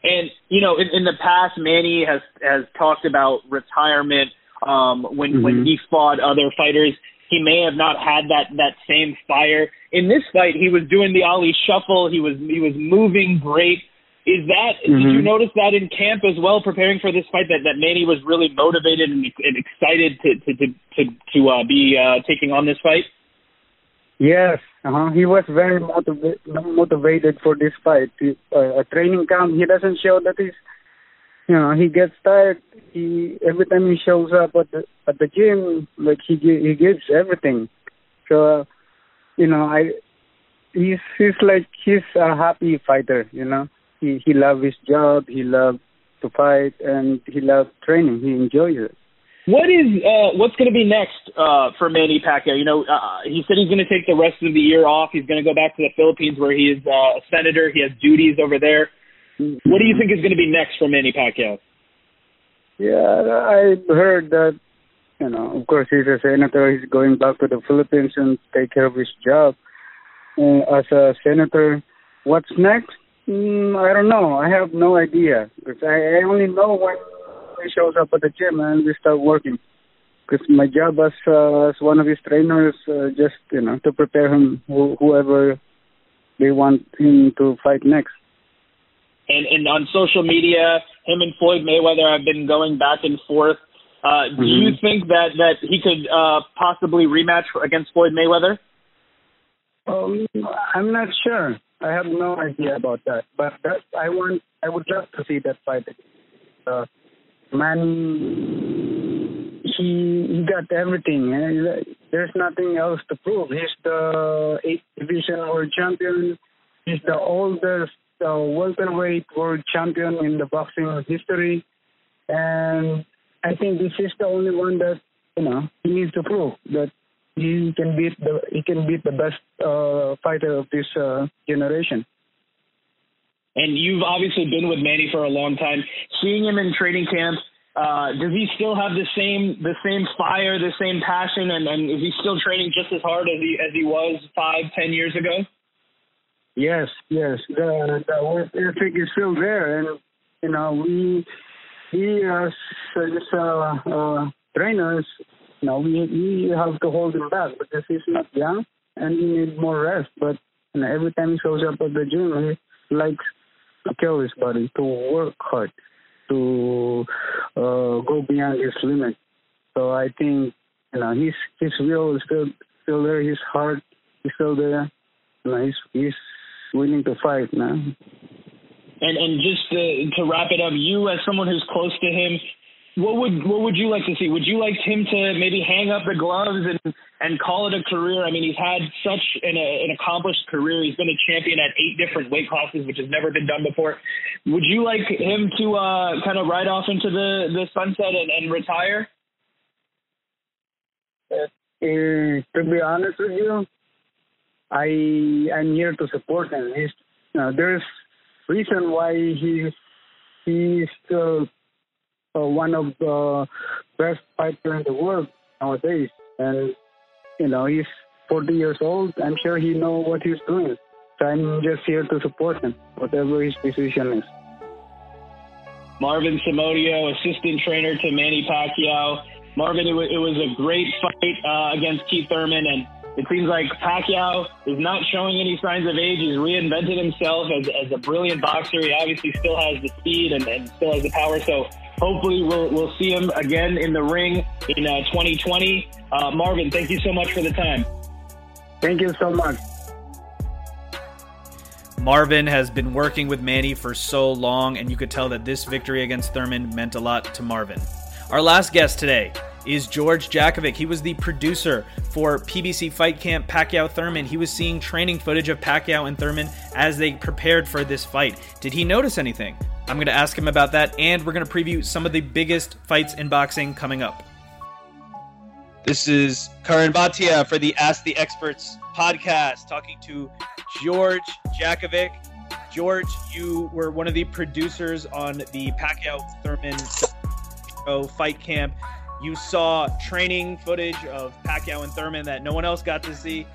And you know, in, in the past, Manny has has talked about retirement um, when mm-hmm. when he fought other fighters. He may have not had that that same fire. In this fight, he was doing the Ali shuffle. He was he was moving great. Is that mm-hmm. did you notice that in camp as well, preparing for this fight that that Manny was really motivated and, and excited to to to to, to uh, be uh, taking on this fight? Yes, uh-huh. he was very motiva- motivated for this fight. Uh, a training camp, he doesn't show that he's, you know, he gets tired. He every time he shows up at the at the gym, like he he gives everything. So, uh, you know, I he's he's like he's a happy fighter. You know, he he loves his job, he loves to fight, and he loves training. He enjoys it. What is uh, what's going to be next uh, for Manny Pacquiao? You know, uh, he said he's going to take the rest of the year off. He's going to go back to the Philippines where he is uh, a senator. He has duties over there. What do you think is going to be next for Manny Pacquiao? Yeah, I heard that. You know, of course, he's a senator. He's going back to the Philippines and take care of his job uh, as a senator. What's next? Mm, I don't know. I have no idea because I, I only know when he shows up at the gym and we start working. Because my job as uh, as one of his trainers, uh, just you know, to prepare him wh- whoever they want him to fight next. And and on social media, him and Floyd Mayweather have been going back and forth. Uh, do mm-hmm. you think that that he could uh, possibly rematch against Floyd Mayweather? Um, I'm not sure. I have no idea about that. But that I want. I would love to see that fight. Uh, man, he he got everything. Eh? There's nothing else to prove. He's the eighth division world champion. He's the oldest uh, welterweight world champion in the boxing history, and I think this is the only one that you know he needs to prove that he can beat the he can beat the best uh, fighter of this uh, generation. And you've obviously been with Manny for a long time. Seeing him in training camp, uh, does he still have the same the same fire, the same passion, and, and is he still training just as hard as he as he was five, ten years ago? Yes, yes. The the work ethic is still there, and you know we we as uh, uh, trainers, you know we we have to hold him back because he's not young and he needs more rest. But you know, every time he shows up at the gym, he likes to kill his body, to work hard, to uh, go beyond his limit. So I think you know his his will is still still there, his heart is still there. You know, he's he's willing to fight now. And and just to, to wrap it up, you as someone who's close to him, what would what would you like to see? Would you like him to maybe hang up the gloves and and call it a career? I mean, he's had such an, an accomplished career. He's been a champion at eight different weight classes, which has never been done before. Would you like him to uh, kind of ride off into the the sunset and, and retire? Uh, to be honest with you, I I'm here to support him. He's, uh, there's reason why he he's still uh, one of the best fighters in the world nowadays. And, you know, he's 40 years old. I'm sure he knows what he's doing. So I'm just here to support him, whatever his decision is. Marvin Somodio, assistant trainer to Manny Pacquiao. Marvin, it, was, it was a great fight uh, against Keith Thurman, and it seems like Pacquiao is not showing any signs of age. He's reinvented himself as, as a brilliant boxer. He obviously still has the speed and, and still has the power. So hopefully we'll, we'll see him again in the ring in uh, 2020. Uh, Marvin, thank you so much for the time. Thank you so much. Marvin has been working with Manny for so long, and you could tell that this victory against Thurman meant a lot to Marvin. Our last guest today is George Jakovic. He was the producer for PBC Fight Camp Pacquiao Thurman. He was seeing training footage of Pacquiao and Thurman as they prepared for this fight. Did he notice anything? I'm going to ask him about that, and we're going to preview some of the biggest fights in boxing coming up. This is Karan Bhatia for the Ask the Experts podcast, talking to George Jakovic. George, you were one of the producers on the Pacquiao Thurman fight camp. You saw training footage of Pacquiao and Thurman that no one else got to see.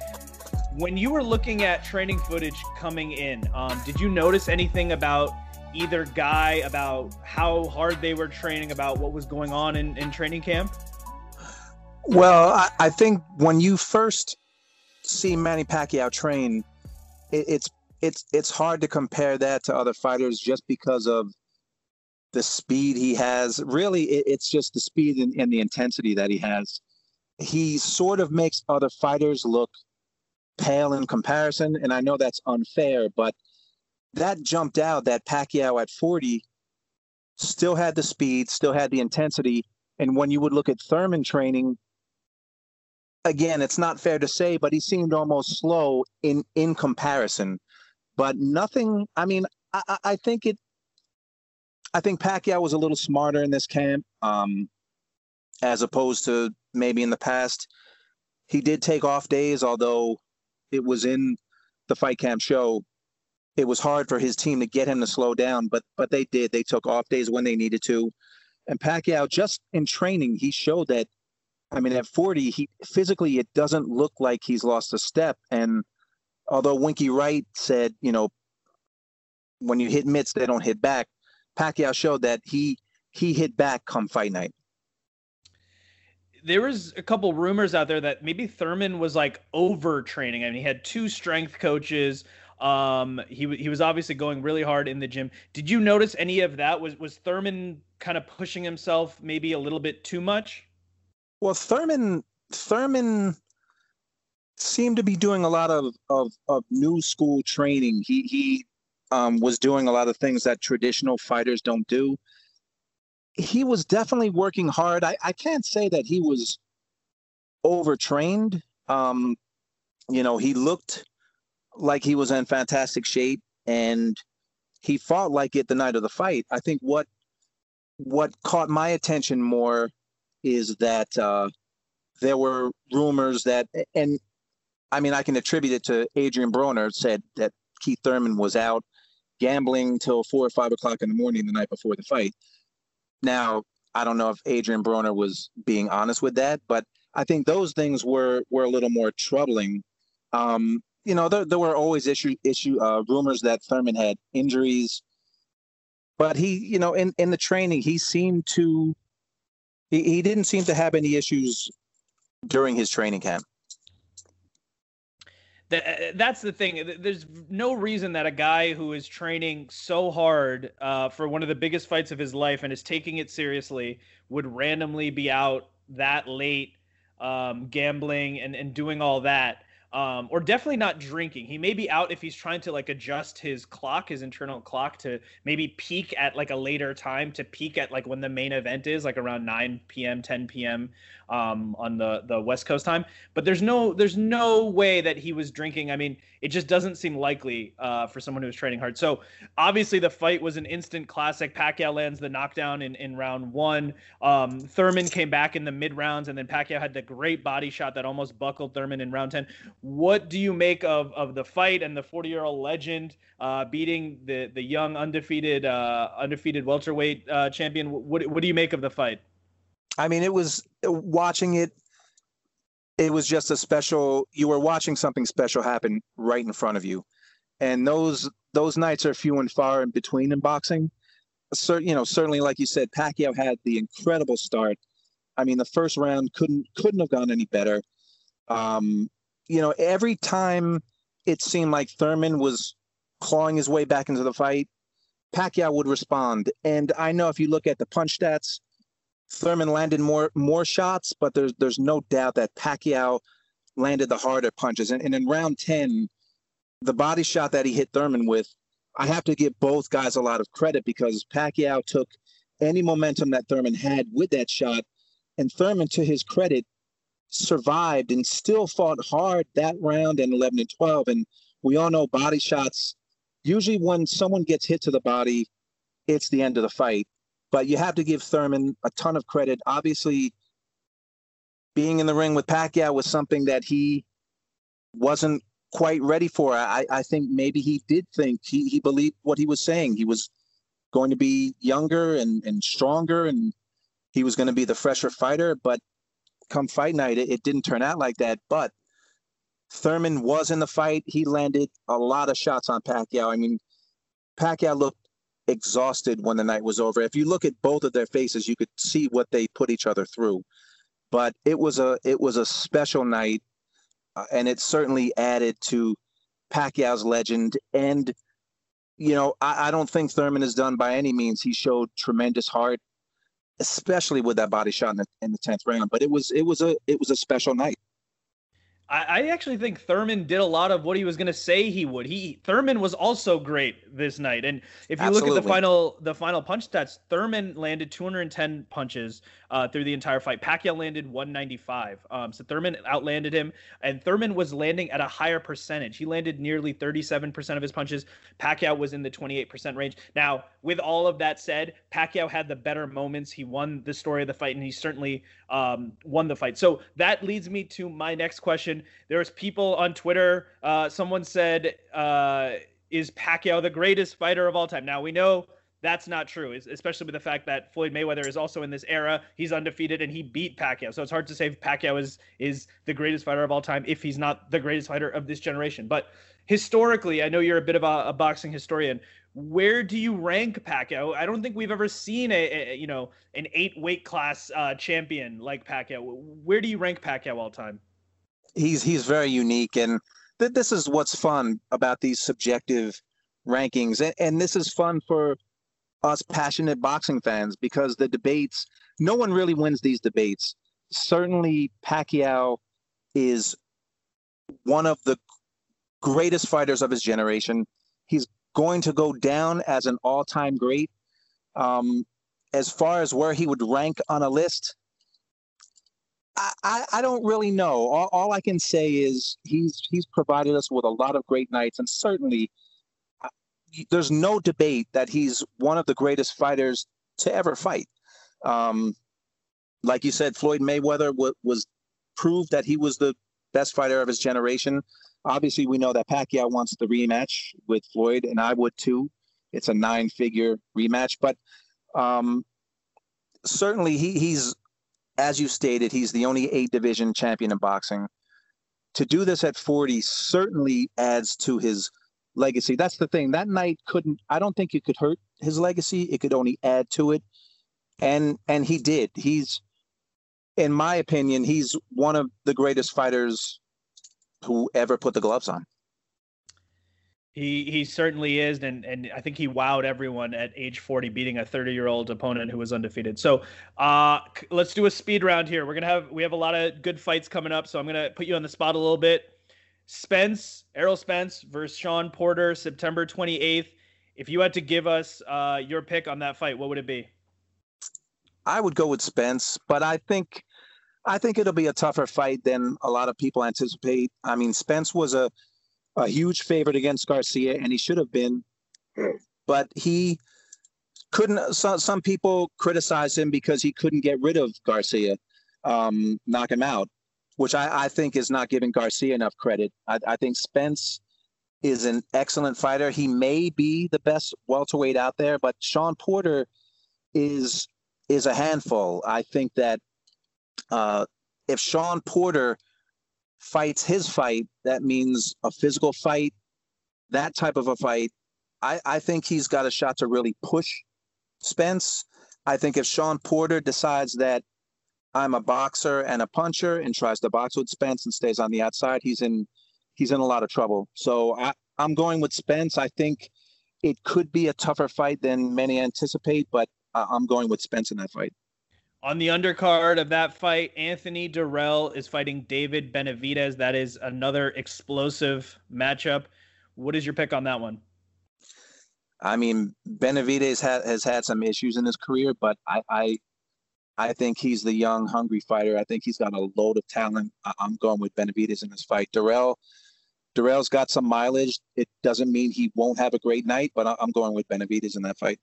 When you were looking at training footage coming in, um, did you notice anything about either guy about how hard they were training, about what was going on in, in training camp? Well, I, I think when you first see Manny Pacquiao train, it, it's it's it's hard to compare that to other fighters just because of the speed he has. Really, it, it's just the speed and, and the intensity that he has. He sort of makes other fighters look pale in comparison, and I know that's unfair, but that jumped out that Pacquiao at 40 still had the speed, still had the intensity. And when you would look at Thurman training, again, it's not fair to say, but he seemed almost slow in in comparison. But nothing. I mean, I, I think it. I think Pacquiao was a little smarter in this camp, um, as opposed to maybe in the past. He did take off days, although it was in the fight camp show. It was hard for his team to get him to slow down, but but they did. They took off days when they needed to. And Pacquiao, just in training, he showed that I mean, at 40, he physically it doesn't look like he's lost a step. And although Winky Wright said, you know, when you hit mitts, they don't hit back. Pacquiao showed that he he hit back come fight night. There was a couple rumors out there that maybe Thurman was like overtraining. I mean, he had two strength coaches. Um, he he was obviously going really hard in the gym. Did you notice any of that? Was was Thurman kind of pushing himself maybe a little bit too much? Well, Thurman Thurman seemed to be doing a lot of of, of new school training. He he um, was doing a lot of things that traditional fighters don't do. He was definitely working hard. I, I can't say that he was overtrained. Um, you know, he looked like he was in fantastic shape and he fought like it the night of the fight. I think what what caught my attention more is that uh, there were rumors that, and I mean, I can attribute it to Adrian Broner said that Keith Thurman was out gambling till four or five o'clock in the morning the night before the fight. Now, I don't know if Adrian Broner was being honest with that, but I think those things were were a little more troubling. Um, you know, there, there were always issue issue uh, rumors that Thurman had injuries, but he, you know, in in the training, he seemed to he, he didn't seem to have any issues during his training camp. That, uh, that's the thing. There's no reason that a guy who is training so hard uh, for one of the biggest fights of his life and is taking it seriously would randomly be out that late um, gambling and, and doing all that um, or definitely not drinking. He may be out if he's trying to like adjust his clock, his internal clock to maybe peak at like a later time to peak at like when the main event is, like around 9 p.m., 10 p.m. Um, on the the West Coast time. But there's no there's no way that he was drinking. I mean, it just doesn't seem likely uh, for someone who's training hard. So obviously the fight was an instant classic. Pacquiao lands the knockdown in in round one. Um, Thurman came back in the mid rounds, and then Pacquiao had the great body shot that almost buckled Thurman in round 10 what do you make of, of the fight and the 40 year old legend uh, beating the the young undefeated uh, undefeated welterweight uh, champion? What what do you make of the fight? I mean, it was watching it. It was just a special. You were watching something special happen right in front of you, and those those nights are few and far in between in boxing. So, you know, certainly, like you said, Pacquiao had the incredible start. I mean, the first round couldn't couldn't have gone any better. Um, you know, every time it seemed like Thurman was clawing his way back into the fight, Pacquiao would respond. And I know if you look at the punch stats, Thurman landed more more shots, but there's there's no doubt that Pacquiao landed the harder punches. And, and in round ten, the body shot that he hit Thurman with, I have to give both guys a lot of credit because Pacquiao took any momentum that Thurman had with that shot, and Thurman, to his credit, survived and still fought hard that round and 11 and 12. And we all know body shots, usually when someone gets hit to the body, it's the end of the fight. But you have to give Thurman a ton of credit. Obviously, being in the ring with Pacquiao was something that he wasn't quite ready for. I, I think maybe he did think he, he believed what he was saying. He was going to be younger and, and stronger and he was going to be the fresher fighter. But come fight night, it, it didn't turn out like that. But Thurman was in the fight. He landed a lot of shots on Pacquiao. I mean, Pacquiao looked exhausted when the night was over. If you look at both of their faces, you could see what they put each other through. But it was a it was a special night, uh, and it certainly added to Pacquiao's legend. And you know, I, I don't think Thurman is done by any means. He showed tremendous heart, especially with that body shot in the, in the tenth round. But it was it was a it was a special night. I, I actually think Thurman did a lot of what he was going to say he would. He Thurman was also great this night, and if you Absolutely. look at the final the final punch stats, Thurman landed 210 punches uh, through the entire fight. Pacquiao landed 195. Um, so Thurman outlanded him, and Thurman was landing at a higher percentage. He landed nearly 37% of his punches. Pacquiao was in the 28% range. Now, with all of that said, Pacquiao had the better moments. He won the story of the fight, and he certainly um, won the fight. So that leads me to my next question. There's people on Twitter. Uh, someone said, uh, "Is Pacquiao the greatest fighter of all time?" Now we know that's not true, especially with the fact that Floyd Mayweather is also in this era. He's undefeated and he beat Pacquiao. So it's hard to say Pacquiao is is the greatest fighter of all time if he's not the greatest fighter of this generation. But historically, I know you're a bit of a, a boxing historian where do you rank Pacquiao? I don't think we've ever seen a, a you know an eight weight class uh, champion like Pacquiao. Where do you rank Pacquiao all time? He's he's very unique, and th- this is what's fun about these subjective rankings, and, and this is fun for us passionate boxing fans because the debates. No one really wins these debates. Certainly, Pacquiao is one of the greatest fighters of his generation. He's going to go down as an all-time great. Um, as far as where he would rank on a list, I, I, don't really know. All, all, I can say is he's he's provided us with a lot of great nights, and certainly there's no debate that he's one of the greatest fighters to ever fight. Um, like you said, Floyd Mayweather w- was proved that he was the best fighter of his generation. Obviously, we know that Pacquiao wants the rematch with Floyd, and I would too. It's a nine-figure rematch, but um, certainly he, he's, as you stated, he's the only eight-division champion in boxing. To do this at 40 certainly adds to his legacy. That's the thing. That night couldn't. I don't think it could hurt his legacy. It could only add to it, and and he did. He's, in my opinion, he's one of the greatest fighters who ever put the gloves on. He he certainly is, and and I think he wowed everyone at age 40, beating a 30 year old opponent who was undefeated. So, uh, let's do a speed round here. We're gonna have we have a lot of good fights coming up, so I'm gonna put you on the spot a little bit. Spence, Errol Spence versus Sean Porter, September 28th. If you had to give us uh, your pick on that fight, what would it be? I would go with Spence, but I think I think it'll be a tougher fight than a lot of people anticipate. I mean, Spence was a, a huge favorite against Garcia, and he should have been, but he couldn't. Some, some people criticize him because he couldn't get rid of Garcia, um, knock him out, which I, I, think is not giving Garcia enough credit. I, I think Spence is an excellent fighter. He may be the best welterweight out there, but Sean Porter is is a handful. I think that uh, if Sean Porter fights his fight, that means a physical fight, that type of a fight. I, I think he's got a shot to really push Spence. I think if Sean Porter decides that I'm a boxer and a puncher and tries to box with Spence and stays on the outside, he's in he's in a lot of trouble. So I, I'm going with Spence. I think it could be a tougher fight than many anticipate, but I'm going with Spence in that fight. On the undercard of that fight, Anthony Dirrell is fighting David Benavidez. That is another explosive matchup. What is your pick on that one? I mean, Benavidez ha- has had some issues in his career, but I, I, I think he's the young, hungry fighter. I think he's got a load of talent. I- am going with Benavidez in this fight. Dirrell, Dirrell's got some mileage. It doesn't mean he won't have a great night, but I- I'm going with Benavidez in that fight.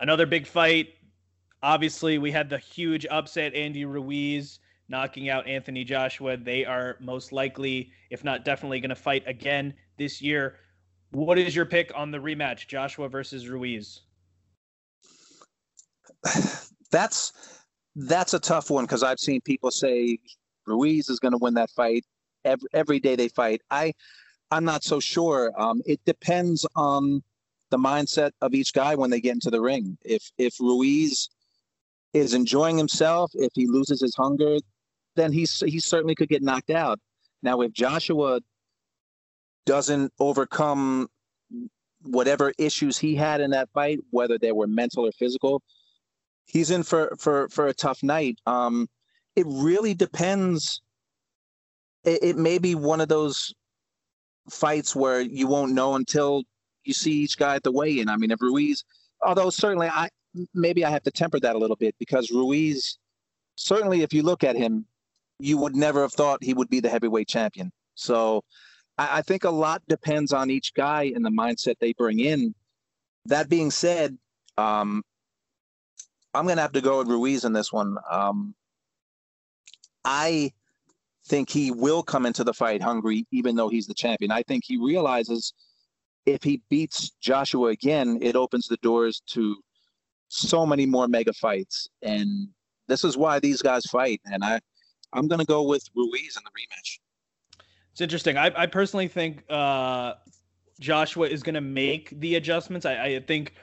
Another big fight Obviously, we had the huge upset Andy Ruiz knocking out Anthony Joshua. They are most likely, if not definitely, going to fight again this year. What is your pick on the rematch, Joshua versus Ruiz? That's that's a tough one because I've seen people say Ruiz is going to win that fight every every day they fight. I I'm not so sure. Um, it depends on the mindset of each guy when they get into the ring. If if Ruiz is enjoying himself, if he loses his hunger, then he's he certainly could get knocked out. Now, if Joshua doesn't overcome whatever issues he had in that fight, whether they were mental or physical, he's in for for for a tough night. Um, it really depends. It, it may be one of those fights where you won't know until you see each guy at the weigh-in. I mean, if Ruiz, although certainly I maybe I have to temper that a little bit because Ruiz, certainly if you look at him, you would never have thought he would be the heavyweight champion. So I, I think a lot depends on each guy and the mindset they bring in. That being said, um, I'm going to have to go with Ruiz in this one. Um, I think he will come into the fight hungry, even though he's the champion. I think he realizes if he beats Joshua again, it opens the doors to so many more mega fights. And this is why these guys fight. And I, I'm going to go with Ruiz in the rematch. It's interesting. I, I personally think uh, Joshua is going to make the adjustments. I, I think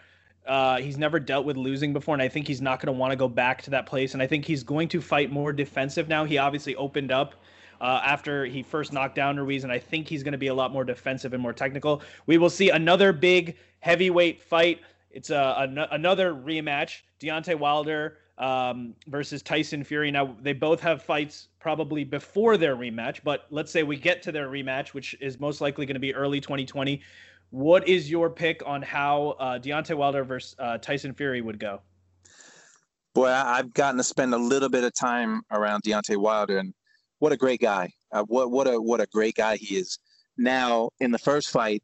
uh, he's never dealt with losing before, and I think he's not going to want to go back to that place. And I think he's going to fight more defensive now. He obviously opened up uh, after he first knocked down Ruiz, and I think he's going to be a lot more defensive and more technical. We will see another big heavyweight fight. It's a, an- another rematch. Deontay Wilder um, versus Tyson Fury. Now they both have fights probably before their rematch, but let's say we get to their rematch, which is most likely going to be early 2020. What is your pick on how uh, Deontay Wilder versus uh, Tyson Fury would go? Boy, I've gotten to spend a little bit of time around Deontay Wilder, and what a great guy! Uh, what what a what a great guy he is. Now, in the first fight,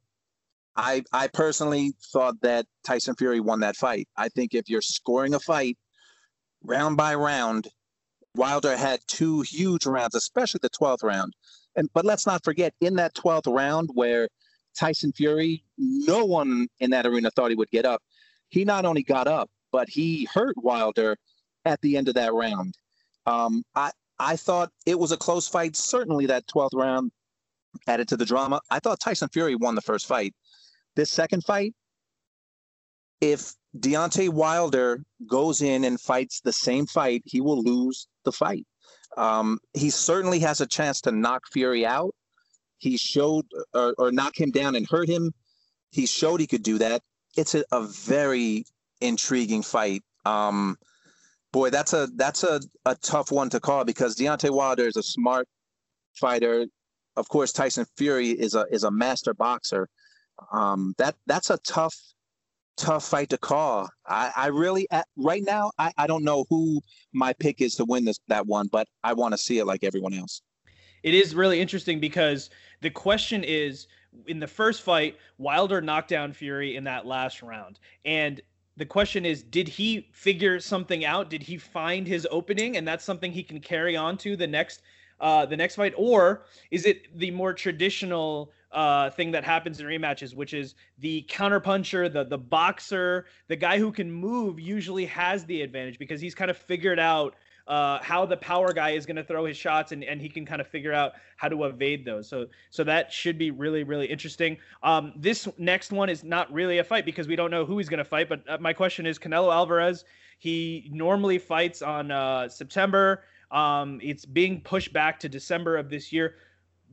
I I personally thought that Tyson Fury won that fight. I think if you're scoring a fight round by round, Wilder had two huge rounds, especially the 12th round. And but let's not forget, in that 12th round where Tyson Fury, no one in that arena thought he would get up. He not only got up, but he hurt Wilder at the end of that round. Um, I I thought it was a close fight. Certainly, that 12th round added to the drama. I thought Tyson Fury won the first fight. This second fight, if Deontay Wilder goes in and fights the same fight, he will lose the fight. Um, he certainly has a chance to knock Fury out. He showed or, or knock him down and hurt him. He showed he could do that. It's a, a very intriguing fight. Um, boy, that's a that's a, a tough one to call because Deontay Wilder is a smart fighter. Of course, Tyson Fury is a is a master boxer. Um, that that's a tough tough fight to call. I, I really at, right now I, I don't know who my pick is to win this that one, but I want to see it like everyone else. It is really interesting because the question is in the first fight, Wilder knocked down Fury in that last round. And the question is, did he figure something out? Did he find his opening and that's something he can carry on to the next uh, the next fight, or is it the more traditional uh, thing that happens in rematches, which is the counterpuncher, the the boxer, the guy who can move usually has the advantage because he's kind of figured out uh, how the power guy is going to throw his shots and, and he can kind of figure out how to evade those. So so that should be really really interesting. Um, this next one is not really a fight because we don't know who he's going to fight. But uh, my question is Canelo Alvarez. He normally fights on uh, September. Um, it's being pushed back to December of this year.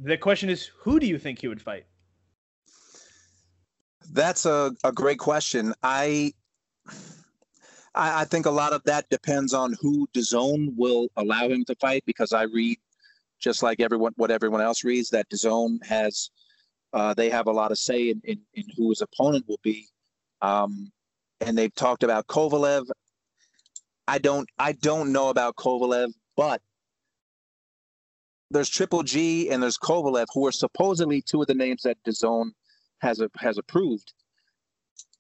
The question is, who do you think he would fight? That's a, a great question. I, I I think a lot of that depends on who DAZN will allow him to fight because I read just like everyone what everyone else reads that DAZN has uh, they have a lot of say in, in, in who his opponent will be. Um, and they've talked about Kovalev. I don't I don't know about Kovalev. But there's Triple G and there's Kovalev, who are supposedly two of the names that DAZN has a, has approved.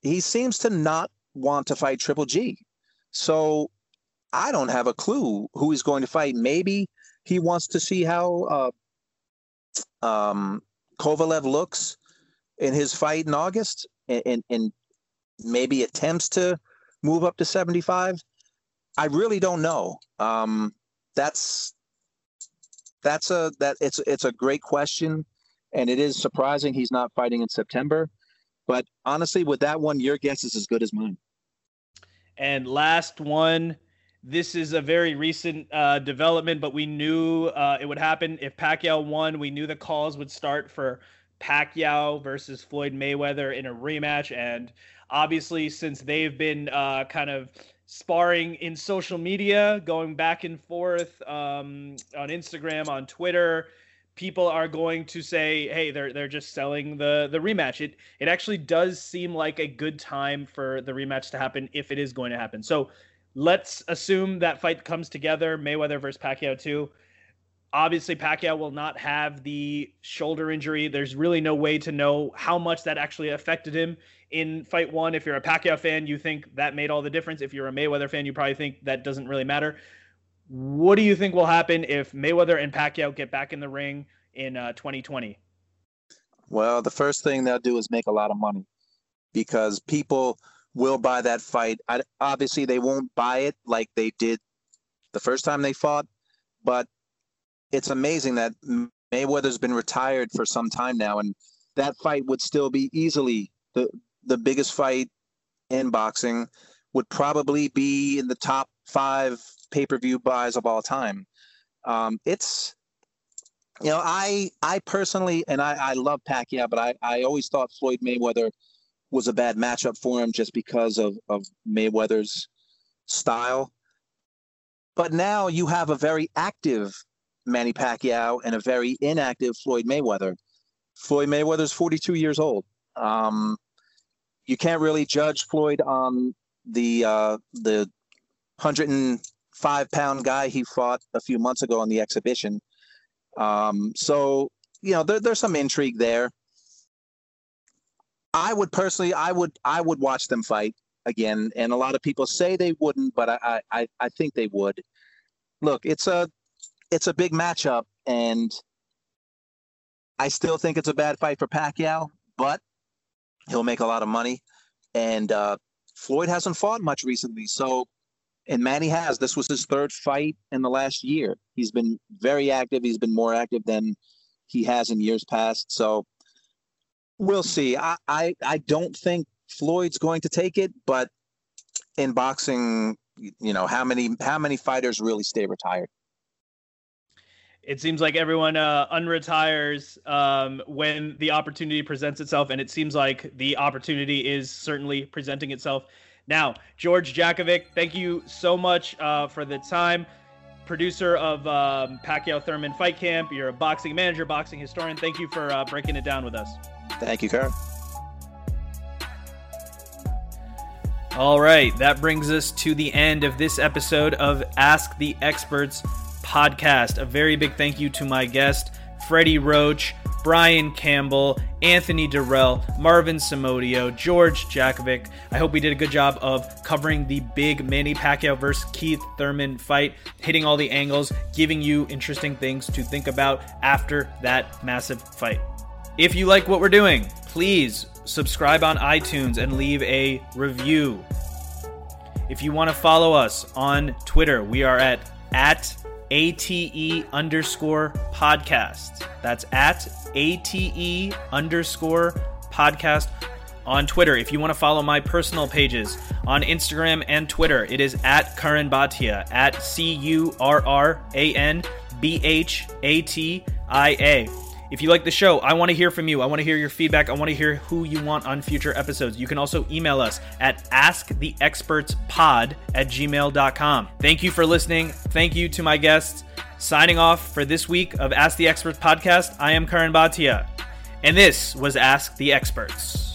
He seems to not want to fight Triple G, so I don't have a clue who he's going to fight. Maybe he wants to see how uh, um, Kovalev looks in his fight in August, and, and, and maybe attempts to move up to 75. I really don't know. Um, that's that's a that it's it's a great question, and it is surprising he's not fighting in September. But honestly, with that one, your guess is as good as mine. And last one, this is a very recent uh, development, but we knew uh, it would happen if Pacquiao won. We knew the calls would start for Pacquiao versus Floyd Mayweather in a rematch, and obviously, since they've been uh, kind of sparring in social media, going back and forth um, on Instagram, on Twitter, people are going to say, "Hey, they're they're just selling the the rematch." It it actually does seem like a good time for the rematch to happen if it is going to happen. So let's assume that fight comes together, Mayweather versus Pacquiao too. Obviously, Pacquiao will not have the shoulder injury. There's really no way to know how much that actually affected him in fight one. If you're a Pacquiao fan, you think that made all the difference. If you're a Mayweather fan, you probably think that doesn't really matter. What do you think will happen if Mayweather and Pacquiao get back in the ring in uh, 2020? Well, the first thing they'll do is make a lot of money because people will buy that fight. I, obviously, they won't buy it like they did the first time they fought, but it's amazing that Mayweather's been retired for some time now, and that fight would still be easily the the biggest fight in boxing. Would probably be in the top five pay per view buys of all time. Um, it's you know, I I personally and I, I love Pacquiao, but I, I always thought Floyd Mayweather was a bad matchup for him just because of, of Mayweather's style. But now you have a very active Manny Pacquiao and a very inactive Floyd Mayweather. Floyd Mayweather's 42 years old. Um, you can't really judge Floyd on the uh, the 105 pound guy he fought a few months ago on the exhibition. Um, so you know there, there's some intrigue there. I would personally, I would, I would watch them fight again. And a lot of people say they wouldn't, but I, I, I think they would. Look, it's a, it's a big matchup, and I still think it's a bad fight for Pacquiao, but he'll make a lot of money. And uh, Floyd hasn't fought much recently, so and Manny has. This was his third fight in the last year. He's been very active. He's been more active than he has in years past. So We'll see. I, I, I don't think Floyd's going to take it, but in boxing, you know, how many how many fighters really stay retired? It seems like everyone uh, unretires um, when the opportunity presents itself, and it seems like the opportunity is certainly presenting itself. Now, George Jakovic, thank you so much uh, for the time. Producer of um, Pacquiao Thurman Fight Camp, you're a boxing manager, boxing historian. Thank you for uh, breaking it down with us. Thank you, Karan. All right, that brings us to the end of this episode of Ask the Experts podcast. A very big thank you to my guest, Freddie Roach, Brian Campbell, Anthony Dirrell, Marvin Somodio, George Jakovic. I hope we did a good job of covering the big Manny Pacquiao versus Keith Thurman fight, hitting all the angles, giving you interesting things to think about after that massive fight. If you like what we're doing, please subscribe on iTunes and leave a review. If you want to follow us on Twitter, we are at at ATE underscore podcast. That's at ATE underscore podcast on Twitter. If you want to follow my personal pages on Instagram and Twitter, it is at Curran Bhatia, at C U R R A N B H A T I A. If you like the show, I want to hear from you. I want to hear your feedback. I want to hear who you want on future episodes. You can also email us at asktheexpertspod at gmail.com. Thank you for listening. Thank you to my guests. Signing off for this week of Ask the Experts podcast, I am Karan Bhatia. And this was Ask the Experts.